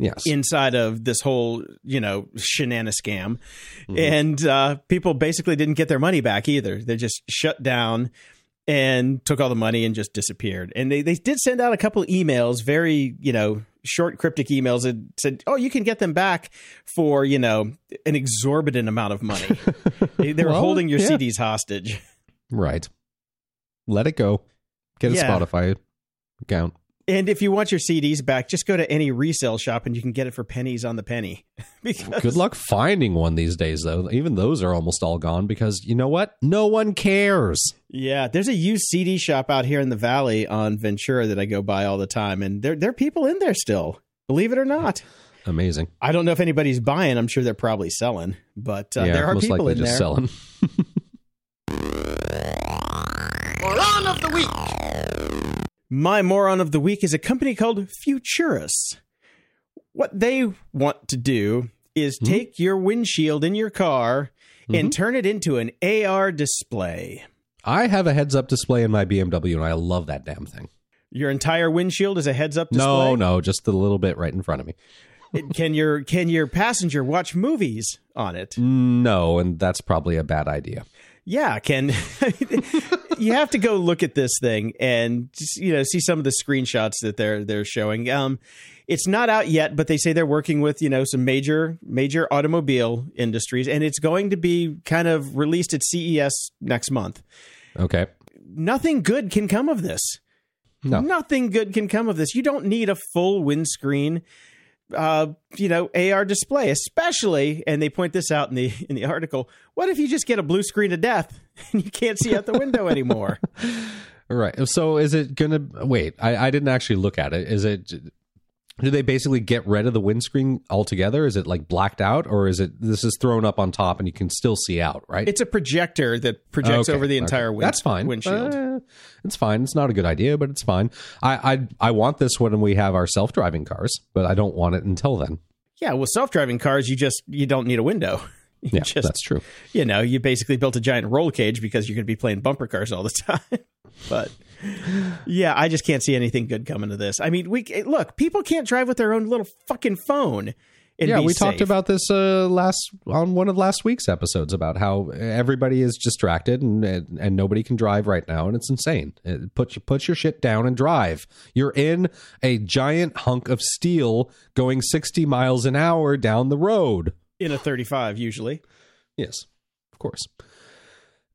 Yes. inside of this whole, you know, shenana scam. Mm-hmm. And uh, people basically didn't get their money back either. They just shut down and took all the money and just disappeared. And they, they did send out a couple emails, very, you know, short cryptic emails that said, oh, you can get them back for, you know, an exorbitant amount of money. they, they were Well, holding your yeah. CDs hostage. right. Let it go. Get a Yeah. Spotify account. And if you want your CDs back, just go to any resale shop and you can get it for pennies on the penny. because Good luck finding one these days, though. Even those are almost all gone because you know what? No one cares. Yeah, there's a used CD shop out here in the valley on Ventura that I go by all the time, and there there are people in there still. Believe it or not, Amazing. I don't know if anybody's buying. I'm sure they're probably selling, but uh, yeah, there are most people likely in just there. selling. Moron of the week. My moron of the week is a company called Futurus. What they want to do is Mm-hmm. take your windshield in your car and turn it into an AR display. I have a heads up display in my BMW, and I love that damn thing. Your entire windshield is a heads up display. No, no, just the little bit right in front of me. Can your can your passenger watch movies on it? No, and that's probably a bad idea. Yeah, can you have to go look at this thing and you know see some of the screenshots that they're they're showing. Um, it's not out yet, but they say they're working with you know some major major automobile industries, and it's going to be kind of released at CES next month. Okay. Nothing good can come of this. No. Nothing good can come of this. You don't need a full windscreen, uh, you know, AR display, especially. And they point this out in the in the article. What if you just get a blue screen of death and you can't see out the window anymore? right. So is it gonna wait? I, I didn't actually look at it. Is it? Do they basically get rid of the windscreen altogether? Is it like blacked out, or is it this is thrown up on top and you can still see out? Right. It's a projector that projects Okay, over the okay. entire wind, That's fine. windshield. Uh, it's fine. It's not a good idea, but it's fine. I, I I want this when we have our self driving cars, but I don't want it until then. yeah, well, self-driving cars, you just you don't need a window. You Yeah, just, that's true. you know, you basically built a giant roll cage because you're going to be playing bumper cars all the time. but yeah, I just can't see anything good coming to this. I mean, we look, people can't drive with their own little fucking phone. Yeah, we talked about this uh, last on one of last week's episodes about how everybody is distracted and and, and nobody can drive right now, and it's insane. It, put put your shit down and drive. You're in a giant hunk of steel going 60 miles an hour down the road. in a 35 usually. Yes, of course.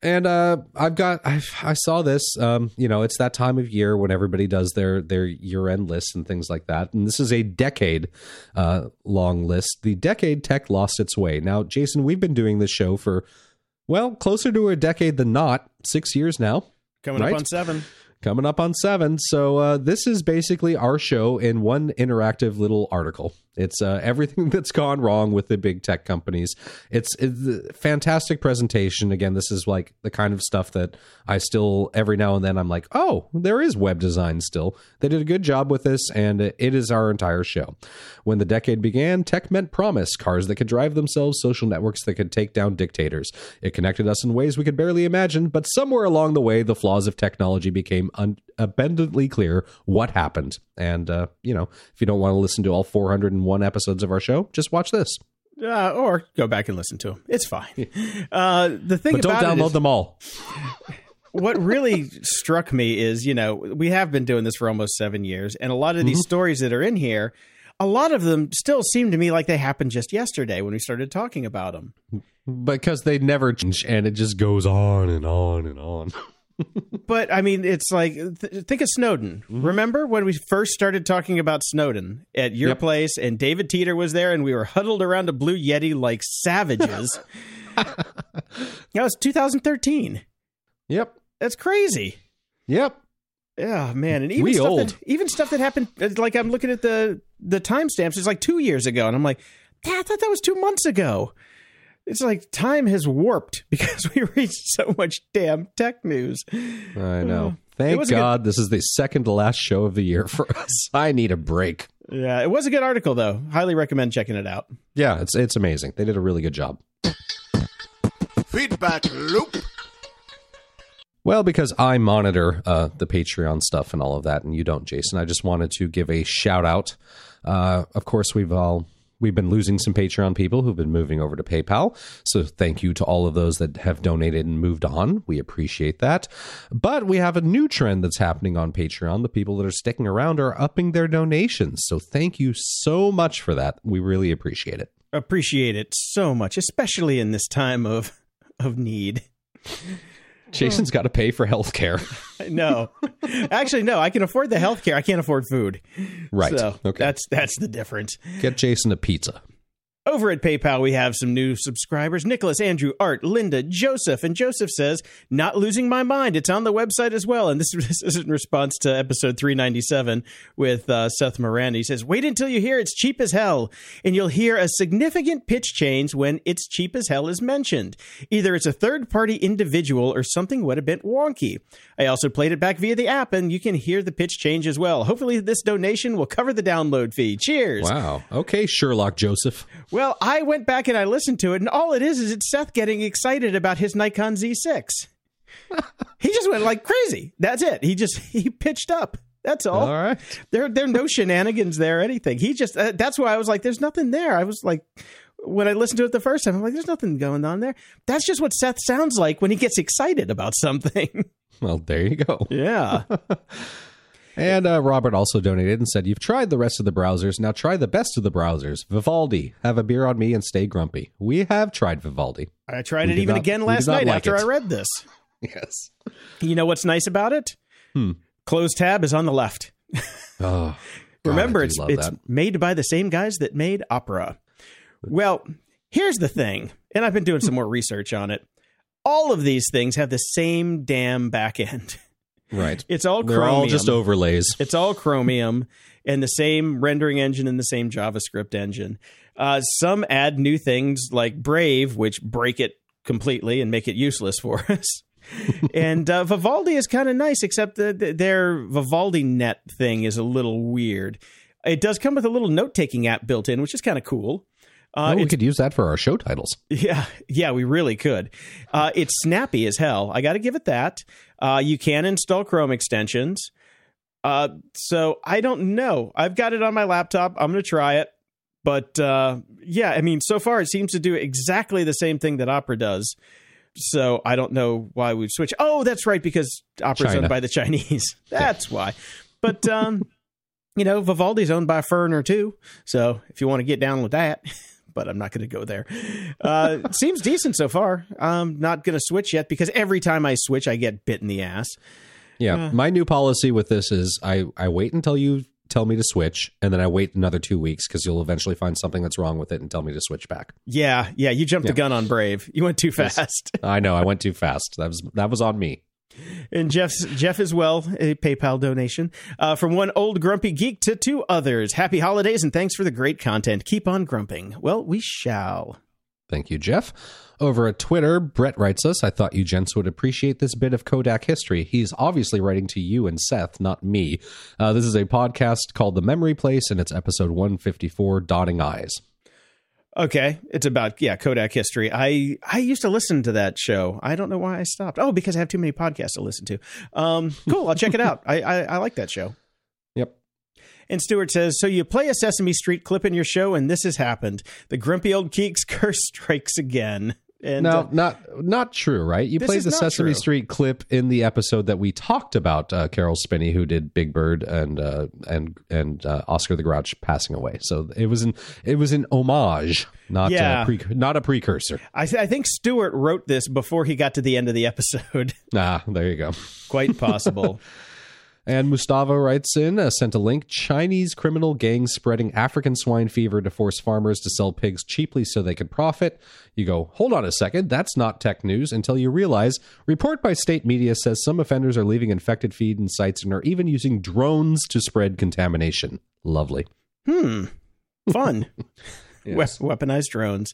And uh, I've got I I saw this. Um, you know, it's that time of year when everybody does their their year end lists and things like that. And this is a decade uh, long list. The decade tech lost its way. Now, Jason, we've been doing this show for well closer to a decade than not, six years now Coming Right. up on 7. coming up on seven. So uh, this is basically our show in one interactive little article. It's uh, everything that's gone wrong with the big tech companies. It's, it's a fantastic presentation. Again, this is like the kind of stuff that I still every now and then I'm like, oh, there is web design still. They did a good job with this, and it is our entire show. When the decade began, tech meant promise: cars that could drive themselves, social networks that could take down dictators. It connected us in ways we could barely imagine, but somewhere along the way, the flaws of technology became un- abundantly clear what happened. And, uh, you know, if you don't want to listen to all 401 episodes of our show, just watch this. Uh, or go back and listen to them. It's fine. Uh, the thing But don't download is- them all. what really struck me is, you know, we have been doing this for almost seven years, and a lot of these stories that are in here, a lot of them still seem to me like they happened just yesterday when we started talking about them. Because they never change, and it just goes on and on and on. But I mean, it's like th- think of Snowden. Mm-hmm. Remember when we first started talking about Snowden at your Yep. place, and David Teeter was there, and we were huddled around a blue yeti like savages. that was 2013. Yep. That's crazy. Yep. Yeah, man, and even We stuff old. that even stuff that happened. Like I'm looking at the the timestamps. It's like two years ago, and I'm like, I thought that was two months ago. It's like time has warped because we reached so much damn tech news. I know. Thank was a good- God this is the second to last show of the year for us. I need a break. Yeah, it was a good article though. Highly recommend checking it out. Yeah, it's it's amazing. They did a really good job. Feedback loop. Well, because I monitor uh, the Patreon stuff and all of that, and you don't, Jason, I just wanted to give a shout out. Uh, of course, we've all we've been losing some Patreon people who've been moving over to PayPal. So thank you to all of those that have donated and moved on. We appreciate that. But we have a new trend that's happening on Patreon. The people that are sticking around are upping their donations. So thank you so much for that. We really appreciate it. Appreciate it so much, especially in this time of of need. Jason's got to pay for health care. No, actually, no. I can afford the health care. I can't afford food. right. So okay. that's that's the difference. Get Jason a pizza. Over at PayPal, we have some new subscribers Nicholas, Andrew, Art, Linda, Joseph. And Joseph says, Not losing my mind. It's on the website as well. And this, this is in response to episode 397 with uh, Seth Moran. He says, Wait until you hear it's cheap as hell. And you'll hear a significant pitch change when it's cheap as hell is mentioned. Either it's a third party individual or something went a bit wonky. I also played it back via the app, and you can hear the pitch change as well. Hopefully, this donation will cover the download fee. Cheers. Wow. Okay, Sherlock Joseph. Well, I went back and I listened to it, and all it is is it's Seth getting excited about his Nikon Z6. he just went like crazy. That's it. He just he pitched up. That's all. All right. There, there are no shenanigans there, or anything. He just. Uh, that's why I was like, "There's nothing there." I was like, when I listened to it the first time, I'm like, "There's nothing going on there." That's just what Seth sounds like when he gets excited about something. Well, there you go. yeah. And uh, Robert also donated and said, You've tried the rest of the browsers. Now try the best of the browsers. Vivaldi. Have a beer on me and stay grumpy. We have tried Vivaldi. I tried We it even not- again last night like after it. I read this. Yes. You know what's nice about it? Hmm. Closed tab is on the left. Oh, God, Remember, it's it's that. made by the same guys that made Opera. Well, here's the thing, and I've been doing some more research on it. All of these things have the same damn back end. Right. It's all They're Chromium. all just overlays. It's all Chromium and the same rendering engine and the same JavaScript engine. Uh, some add new things like Brave, which break it completely and make it useless for us. and uh, Vivaldi is kind of nice, except that th- their Vivaldi Net thing is a little weird. It does come with a little note taking app built in, which is kind of cool. Uh, oh, we could use that for our show titles. yeah, yeah, we really could. Uh, it's snappy as hell. I got to give it that. Uh, you can install Chrome extensions. Uh, so I don't know. I've got it on my laptop. I'm going to try it. But uh, yeah, I mean, so far it seems to do exactly the same thing that Opera does. So I don't know why we've switched. Oh, that's right, because Opera's China. owned by the Chinese. That's why. But um, you know, Vivaldi's owned by Fern or two. So if you want to get down with that, but I'm not going to go there. Uh, seems decent so far. I'm not going to switch yet because every time I switch, I get bit in the ass. Yeah. My new policy with this is I, I wait until you tell me to switch, and then I wait another two weeks because you'll eventually find something that's wrong with it and tell me to switch back. Yeah, yeah, you jumped the gun on Brave. You went too fast. I know I went too fast. That was that was on me. And Jeff's Jeff as well, a PayPal donation uh, from one old grumpy geek to two others. Happy holidays and thanks for the great content. Keep on grumping. Well, we shall. Thank you, Jeff. Over at Twitter, Brett writes us, I thought you gents would appreciate this bit of Kodak history. He's obviously writing to you and Seth, not me. Uh, this is a podcast called The Memory Palace, and it's episode 154, Dotting Eyes. Okay, it's about yeah Kodak history. I I used to listen to that show. I don't know why I stopped. Oh, because I have too many podcasts to listen to. Um, cool. I'll check it out. I, I I like that show. Yep. And Stewart says, So you play a Sesame Street clip in your show, and this has happened. The grumpy old geek's curse strikes again. And No, uh, not not true, right? You played the Sesame true. Street clip in the episode that we talked about uh, Caroll Spinney, who did Big Bird and uh, and and uh, Oscar the Grouch passing away. So it was an it was an homage, not Yeah. uh, pre- not a precursor. I, th- I think Stewart wrote this before he got to the end of the episode. Ah, there you go. Quite possible. And Mustafa writes in, uh, sent a link Chinese criminal gangs spreading African swine fever to force farmers to sell pigs cheaply so they could profit. You go, hold on a second, that's not tech news until you realize report by state media says some offenders are leaving infected feed in sites and are even using drones to spread contamination. Lovely. Hmm. Fun. Yes. We- weaponized drones.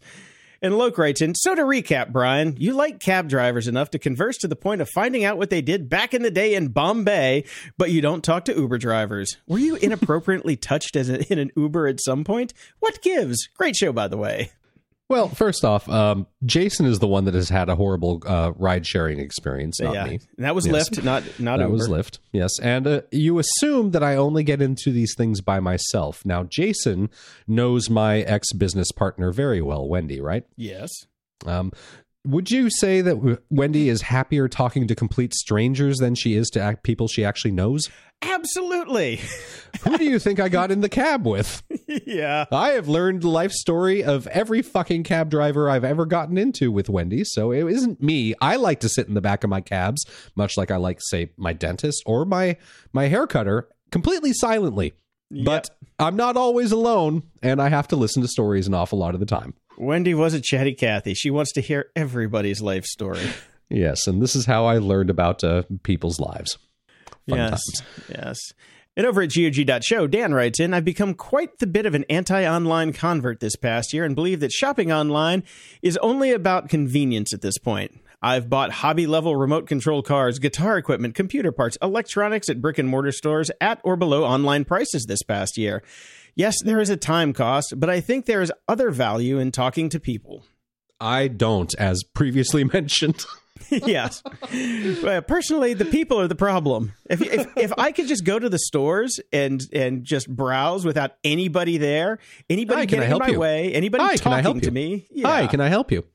And Loke writes in, so to recap, Brian, you like cab drivers enough to converse to the point of finding out what they did back in the day in Bombay, but you don't talk to Uber drivers. Were you inappropriately touched as a, in an Uber at some point? What gives? Great show, by the way. Well, first off, um, Jason is the one that has had a horrible uh, ride sharing experience, not yeah, me. and that was Yes. Lyft, not not that Uber. was Lyft, yes. And uh, you assume that I only get into these things by myself. Now, Jason knows my ex business partner very well, Wendy, right? Yes. Um, would you say that Wendy is happier talking to complete strangers than she is to act- people she actually knows? Absolutely. Who do you think I got in the cab with? yeah. I have learned the life story of every fucking cab driver I've ever gotten into with Wendy, so it isn't me. I like to sit in the back of my cabs, much like I like, say, my dentist or my my hair cutter, completely silently. But I'm not always alone, and I have to listen to stories an awful lot of the time. Wendy was a chatty Cathy. She wants to hear everybody's life story. Yes, and this is how I learned about uh, people's lives. Fun yes. times. Yes. And over at GOG.show, Dan writes in I've become quite the bit of an anti online convert this past year and believe that shopping online is only about convenience at this point. I've bought hobby level remote control cars, guitar equipment, computer parts, electronics at brick and mortar stores at or below online prices this past year. Yes, there is a time cost, but I think there is other value in talking to people. I don't, as previously mentioned. yes. Well, personally, the people are the problem. If, if if I could just go to the stores and and just browse without anybody there, anybody Hi, can I getting in help my you? way, anybody Hi, talking help to me. Hi, can I help you?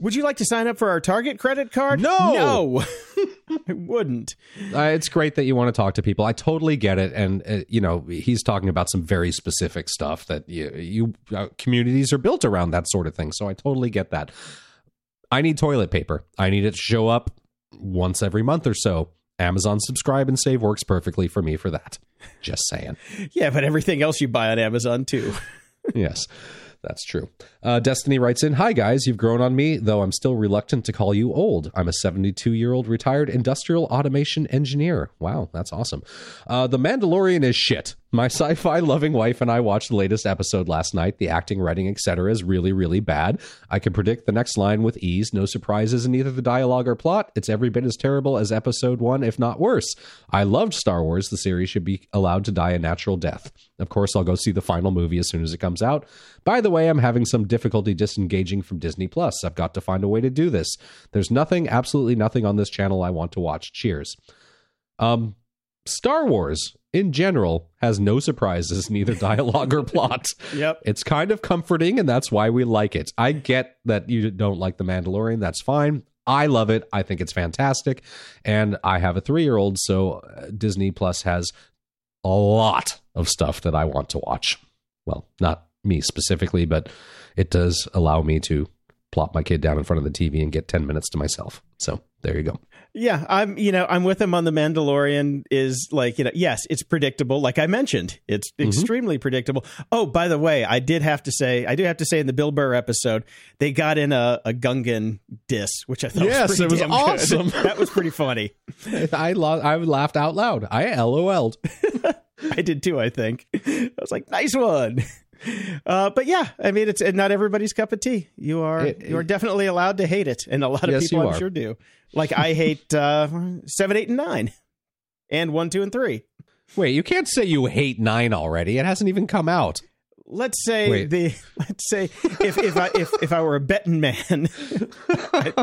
Would you like to sign up for our Target credit card? No. no, I wouldn't. Uh, it's great that you want to talk to people. I totally get it, and uh, you know he's talking about some very specific stuff that you, you uh, communities are built around that sort of thing. So I totally get that. I need toilet paper. I need it to show up once every month or so. Amazon Subscribe and Save works perfectly for me for that. Just saying. Yeah, but everything else you buy on Amazon too. yes, that's true. Uh, Destiny writes in Hi, guys. You've grown on me, though I'm still reluctant to call you old. I'm a 72 year old retired industrial automation engineer. Wow, that's awesome. Uh, the Mandalorian is shit. My sci fi loving wife and I watched the latest episode last night. The acting, writing, etc. is really, really bad. I can predict the next line with ease. No surprises in either the dialogue or plot. It's every bit as terrible as episode one, if not worse. I loved Star Wars. The series should be allowed to die a natural death. Of course, I'll go see the final movie as soon as it comes out. By the way, I'm having some difficulty disengaging from Disney Plus. I've got to find a way to do this. There's nothing, absolutely nothing on this channel I want to watch. Cheers. Um, Star Wars in general has no surprises, neither dialogue or plot. Yep. It's kind of comforting, and that's why we like it. I get that you don't like The Mandalorian. That's fine. I love it. I think it's fantastic. And I have a three year old, so uh, Disney Plus has a lot of stuff that I want to watch. Well, not me specifically, but it does allow me to plop my kid down in front of the TV and get 10 minutes to myself. So there you go. Yeah, I'm you know, I'm with him on the Mandalorian is like, you know, yes, it's predictable like I mentioned. It's Mm-hmm. extremely predictable. Oh, by the way, I did have to say, I do have to say in the Bill Burr episode, they got in a, a Gungan diss, which I thought Yes, was pretty it was awesome. that was pretty funny. I, lo- I laughed out loud. I LOL'd. I did too, I think. I was like, nice one. Uh, but yeah, I mean, it's not everybody's cup of tea. You are It- you are definitely allowed to hate it, and a lot of Yes, people I'm are. sure do. Like I hate uh, seven, eight, and nine, and one, two, and three. Wait, you can't say you hate nine already. It hasn't even come out. Let's say Wait. the let's say if if I if, if I were a betting man, I'd,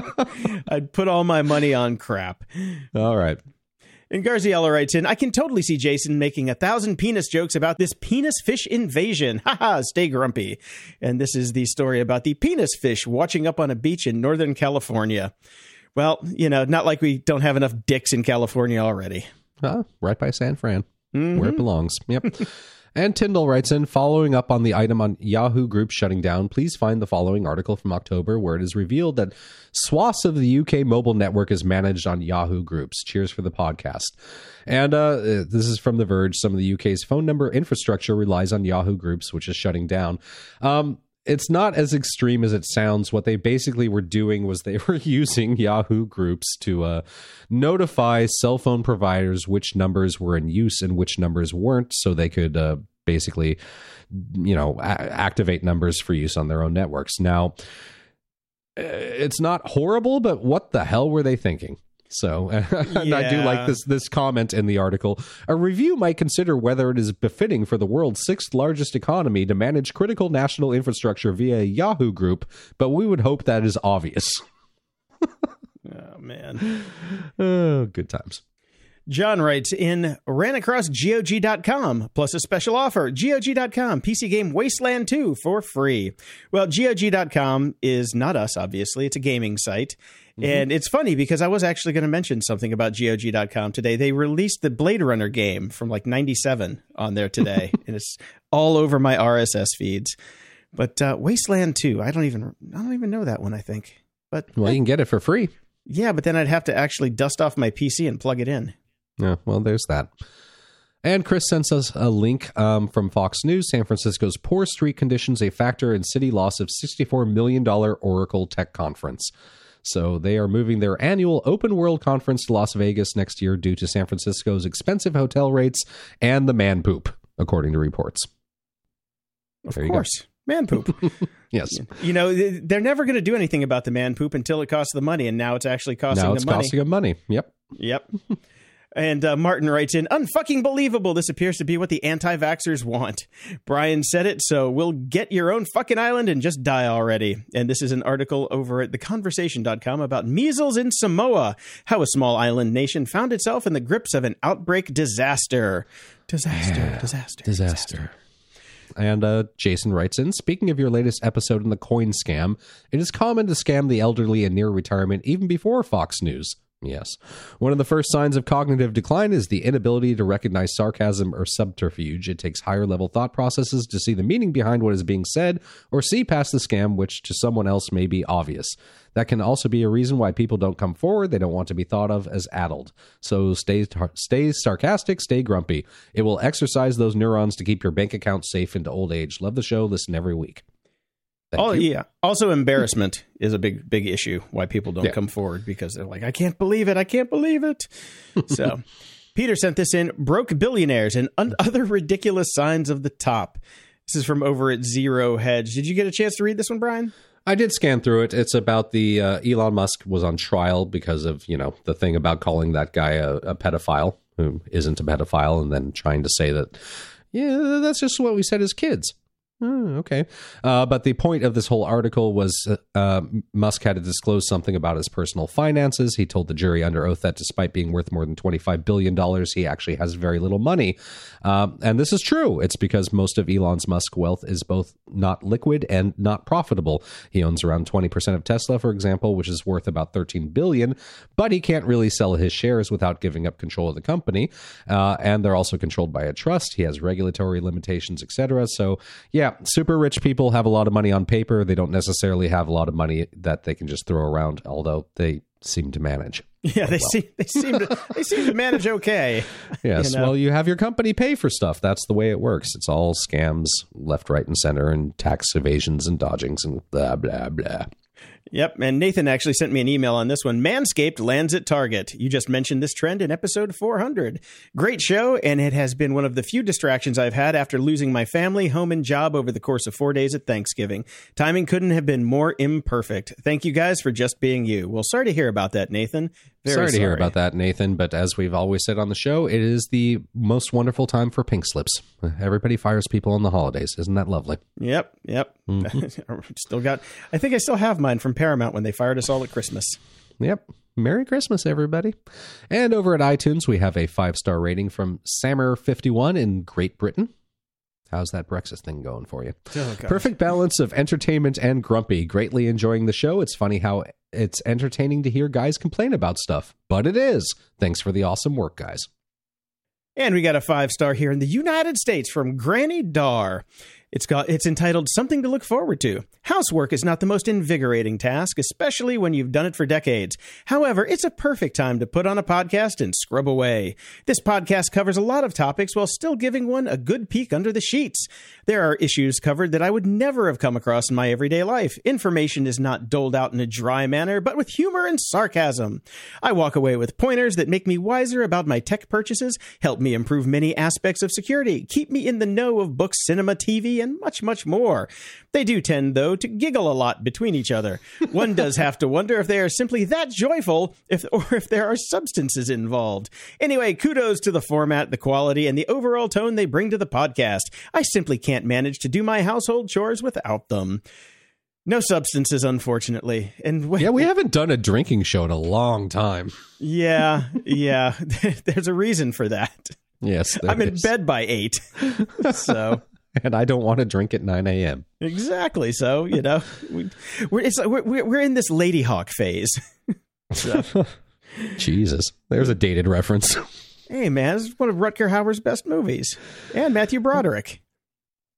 I'd put all my money on crap. All right. And Garziella writes in, I can totally see Jason making a thousand penis jokes about this penis fish invasion. Haha, stay grumpy. And this is the story about the penis fish watching up on a beach in Northern California. Well, you know, not like we don't have enough dicks in California already. Huh? Right by San Fran, where it mm-hmm. belongs. Yep. And Tyndall writes in, following up on the item on Yahoo Group shutting down, please find the following article from October where it is revealed that swaths of the UK mobile network is managed on Yahoo Groups. Cheers for the podcast. And uh, this is from The Verge. Some of the UK's phone number infrastructure relies on Yahoo Groups, which is shutting down. Um, it's not as extreme as it sounds. What they basically were doing was they were using Yahoo groups to uh, notify cell phone providers which numbers were in use and which numbers weren't, so they could uh, basically, you know, a- activate numbers for use on their own networks. Now, uh, it's not horrible, but what the hell were they thinking? So, and I do like this this comment in the article. A review might consider whether it is befitting for the world's sixth largest economy to manage critical national infrastructure via Yahoo Group, but we would hope that is obvious. Oh man. Oh, good times. John writes in ran across GOG.com plus a special offer. GOG.com PC game Wasteland 2 for free. Well, GOG.com is not us, obviously. It's a gaming site. And it's funny because I was actually going to mention something about GOG.com today. They released the Blade Runner game from like 97 on there today, and it's all over my RSS feeds. But uh, Wasteland 2, I don't even I don't even know that one, I think. But Well, you can get it for free. yeah, but then I'd have to actually dust off my PC and plug it in. Yeah, well, there's that. And Chris sends us a link um, from Fox News. San Francisco's poor street conditions a factor in city loss of $64 million Oracle Tech Conference. So they are moving their annual open world conference to Las Vegas next year due to San Francisco's expensive hotel rates and the man poop, according to reports. Of There course. Man poop. Yes. you know, they're never going to do anything about the man poop until it costs the money, and now it's actually costing now it's the money. It's costing them money. Yep. Yep. And uh, Martin writes in, unfucking believable. This appears to be what the anti vaxxers want. Brian said it, so we'll get your own fucking island and just die already. And this is an article over at theconversation.com about measles in Samoa, how a small island nation found itself in the grips of an outbreak disaster. Disaster, disaster, Disaster. And uh, Jason writes in Speaking of your latest episode in the coin scam, it is common to scam the elderly and near retirement even before Fox News. Yes. One of the first signs of cognitive decline is the inability to recognize sarcasm or subterfuge. It takes higher level thought processes to see the meaning behind what is being said or see past the scam, which to someone else may be obvious. That can also be a reason why people don't come forward. They don't want to be thought of as addled. So stay, stay sarcastic, stay grumpy. It will exercise those neurons to keep your bank account safe into old age. Love the show. Listen every week. Thank Oh you. yeah. Also, embarrassment is a big, big issue. Why people don't Yeah. come forward because they're like, I can't believe it. I can't believe it. so, Peter sent this in: broke billionaires and un- other ridiculous signs of the top. This is from over at Zero Hedge. Did you get a chance to read this one, Brian? I did scan through it. It's about the uh, Elon Musk was on trial because of you know the thing about calling that guy a, a pedophile who isn't a pedophile, and then trying to say that yeah, that's just what we said as kids. Hmm, okay, uh, but the point of this whole article was uh, uh, Musk had to disclose something about his personal finances. He told the jury under oath that despite being worth more than twenty-five billion dollars, he actually has very little money, um, and this is true. It's because most of Elon's Musk wealth is both not liquid and not profitable. He owns around twenty percent of Tesla, for example, which is worth about 13 billion, but he can't really sell his shares without giving up control of the company, uh, and they're also controlled by a trust. He has regulatory limitations, etc. So, yeah, super rich people have a lot of money on paper. They don't necessarily have a lot of money that they can just throw around, although they seem to manage. Yeah, they seem they seem to they seem to manage okay. Yes. You know? Well, you have your company pay for stuff. That's the way it works. It's all scams left, right, and center, and tax evasions and dodgings and blah, blah, blah. Yep, and Nathan actually sent me an email on this one. Manscaped lands at Target. You just mentioned this trend in episode 400. Great show, and it has been one of the few distractions I've had after losing my family, home, and job over the course of four days at Thanksgiving. Timing couldn't have been more imperfect. Thank you guys for just being you. Well, sorry to hear about that, Nathan. Very sorry to hear about that, Nathan. But as we've always said on the show, it is the most wonderful time for pink slips. Everybody fires people on the holidays. Isn't that lovely? Yep, yep. Mm-hmm. still got. I think I still have mine from Paramount when they fired us all at Christmas. Yep. Merry Christmas, everybody. And over at iTunes, we have a five star rating from Sammer51 in Great Britain. How's that Brexit thing going for you? Oh. Perfect balance of entertainment and grumpy. Greatly enjoying the show. It's funny how it's entertaining to hear guys complain about stuff, but it is. Thanks for the awesome work, guys. And we got a five star here in the United States from Granny Dar. It's got it's entitled Something to Look Forward to. Housework is not the most invigorating task, especially when you've done it for decades. However, it's a perfect time to put on a podcast and scrub away. This podcast covers a lot of topics while still giving one a good peek under the sheets. There are issues covered that I would never have come across in my everyday life. Information is not doled out in a dry manner, but with humor and sarcasm. I walk away with pointers that make me wiser about my tech purchases, help me improve many aspects of security, keep me in the know of books, cinema, TV, and much, much more. They do tend, though, to giggle a lot between each other. One does have to wonder if they are simply that joyful, if or if there are substances involved. Anyway, kudos to the format, the quality, and the overall tone they bring to the podcast. I simply can't manage to do my household chores without them. No substances, unfortunately. And yeah, we haven't done a drinking show in a long time. Yeah, yeah. There's a reason for that. Yes, I'm in bed by eight, so and I don't want to drink at 9 a.m. Exactly. So you know, we, we're it's we're we're in this Ladyhawke phase. so. Jesus, there's a dated reference. Hey man, it's one of Rutger Hauer's best movies, and Matthew Broderick,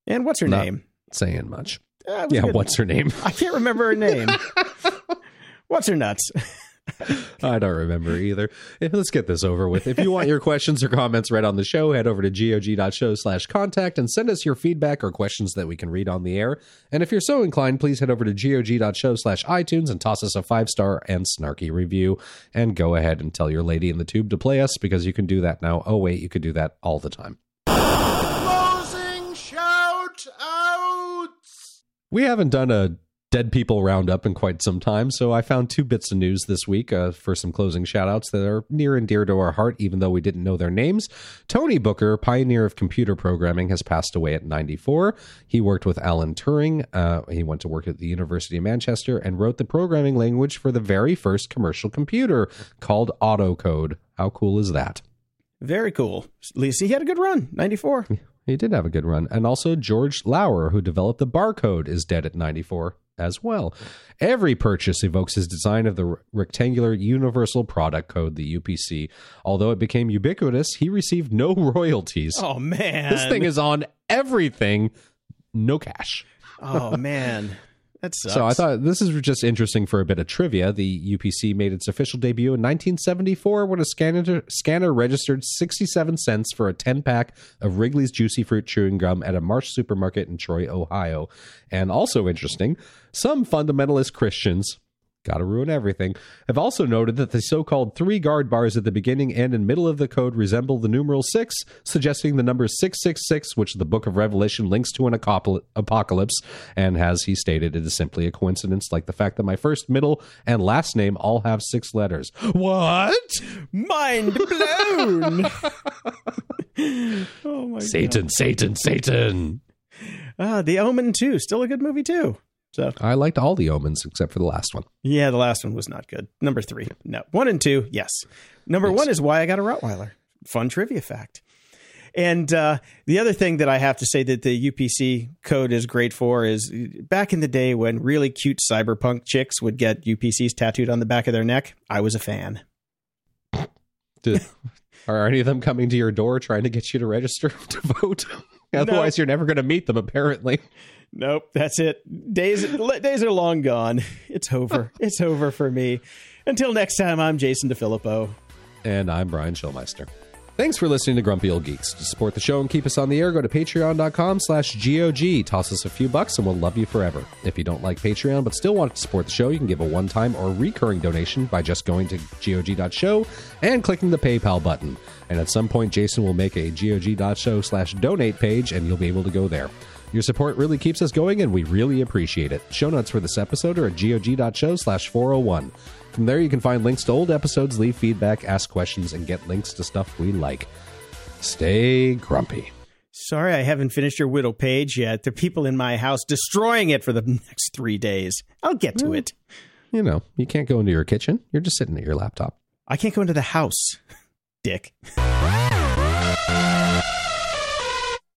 and what's her Not name? Saying much. Uh, yeah, good. what's her name? I can't remember her name. what's her nuts? I don't remember either. Let's get this over with. If you want your questions or comments read on the show, head over to gog.show slash contact and send us your feedback or questions that we can read on the air. And if you're so inclined, please head over to gog.show slash iTunes and toss us a five star and snarky review. And go ahead and tell your lady in the tube to play us because you can do that now. Oh, wait, you could do that all the time. Closing shout outs. We haven't done a dead people roundup in quite some time. So I found two bits of news this week uh, for some closing shoutouts that are near and dear to our heart, even though we didn't know their names. Tony Brooker, pioneer of computer programming, has passed away at 94. He worked with Alan Turing. Uh, he went to work at the University of Manchester and wrote the programming language for the very first commercial computer called Autocode. How cool is that? Very cool. At least he had a good run, 94. He did have a good run. And also George Laurer, who developed the barcode, is dead at 94 as well. Every purchase evokes his design of the rectangular universal product code, the UPC. Although it became ubiquitous, he received no royalties. Oh man. This thing is on everything, no cash. Oh man. That sucks. So I thought this is just interesting for a bit of trivia. The UPC made its official debut in 1974 when a scanner scanner registered 67 cents for a 10 pack of Wrigley's Juicy Fruit chewing gum at a Marsh supermarket in Troy, Ohio. And also interesting, some fundamentalist Christians gotta ruin everything, I've also noted that the so called three guard bars at the beginning and in middle of the code resemble the numeral six, suggesting the number 666, which the book of Revelation links to an apocalypse. And as he stated, it is simply a coincidence, like the fact that my first, middle, and last name all have six letters. What? Mind blown! oh my Satan, God. Satan, Satan! Ah, The Omen 2, still a good movie too. So I liked all the omens except for the last one. Yeah, the last one was not good. Number three, no. One and two, yes. Number yes. one is why I got a Rottweiler. Fun trivia fact. And uh, the other thing that I have to say that the UPC code is great for is back in the day when really cute cyberpunk chicks would get UPCs tattooed on the back of their neck, I was a fan. Did, are any of them coming to your door trying to get you to register to vote? Otherwise, no. you're never going to meet them, apparently. Nope, that's it. Days days are long gone. It's over. it's over for me. Until next time, I'm Jason DeFilippo. And I'm Brian Schulmeister. Thanks for listening to Grumpy Old Geeks. To support the show and keep us on the air, go to patreon.com slash GOG. Toss us a few bucks and we'll love you forever. If you don't like Patreon but still want to support the show, you can give a one-time or recurring donation by just going to GOG.show and clicking the PayPal button. And at some point, Jason will make a GOG.show slash donate page and you'll be able to go there. Your support really keeps us going, and we really appreciate it. Show notes for this episode are at gog.show slash 401. From there, you can find links to old episodes, leave feedback, ask questions, and get links to stuff we like. Stay grumpy. Sorry, I haven't finished your Whittle page yet. The people in my house destroying it for the next three days. I'll get to it. You know, you can't go into your kitchen. You're just sitting at your laptop. I can't go into the house, dick.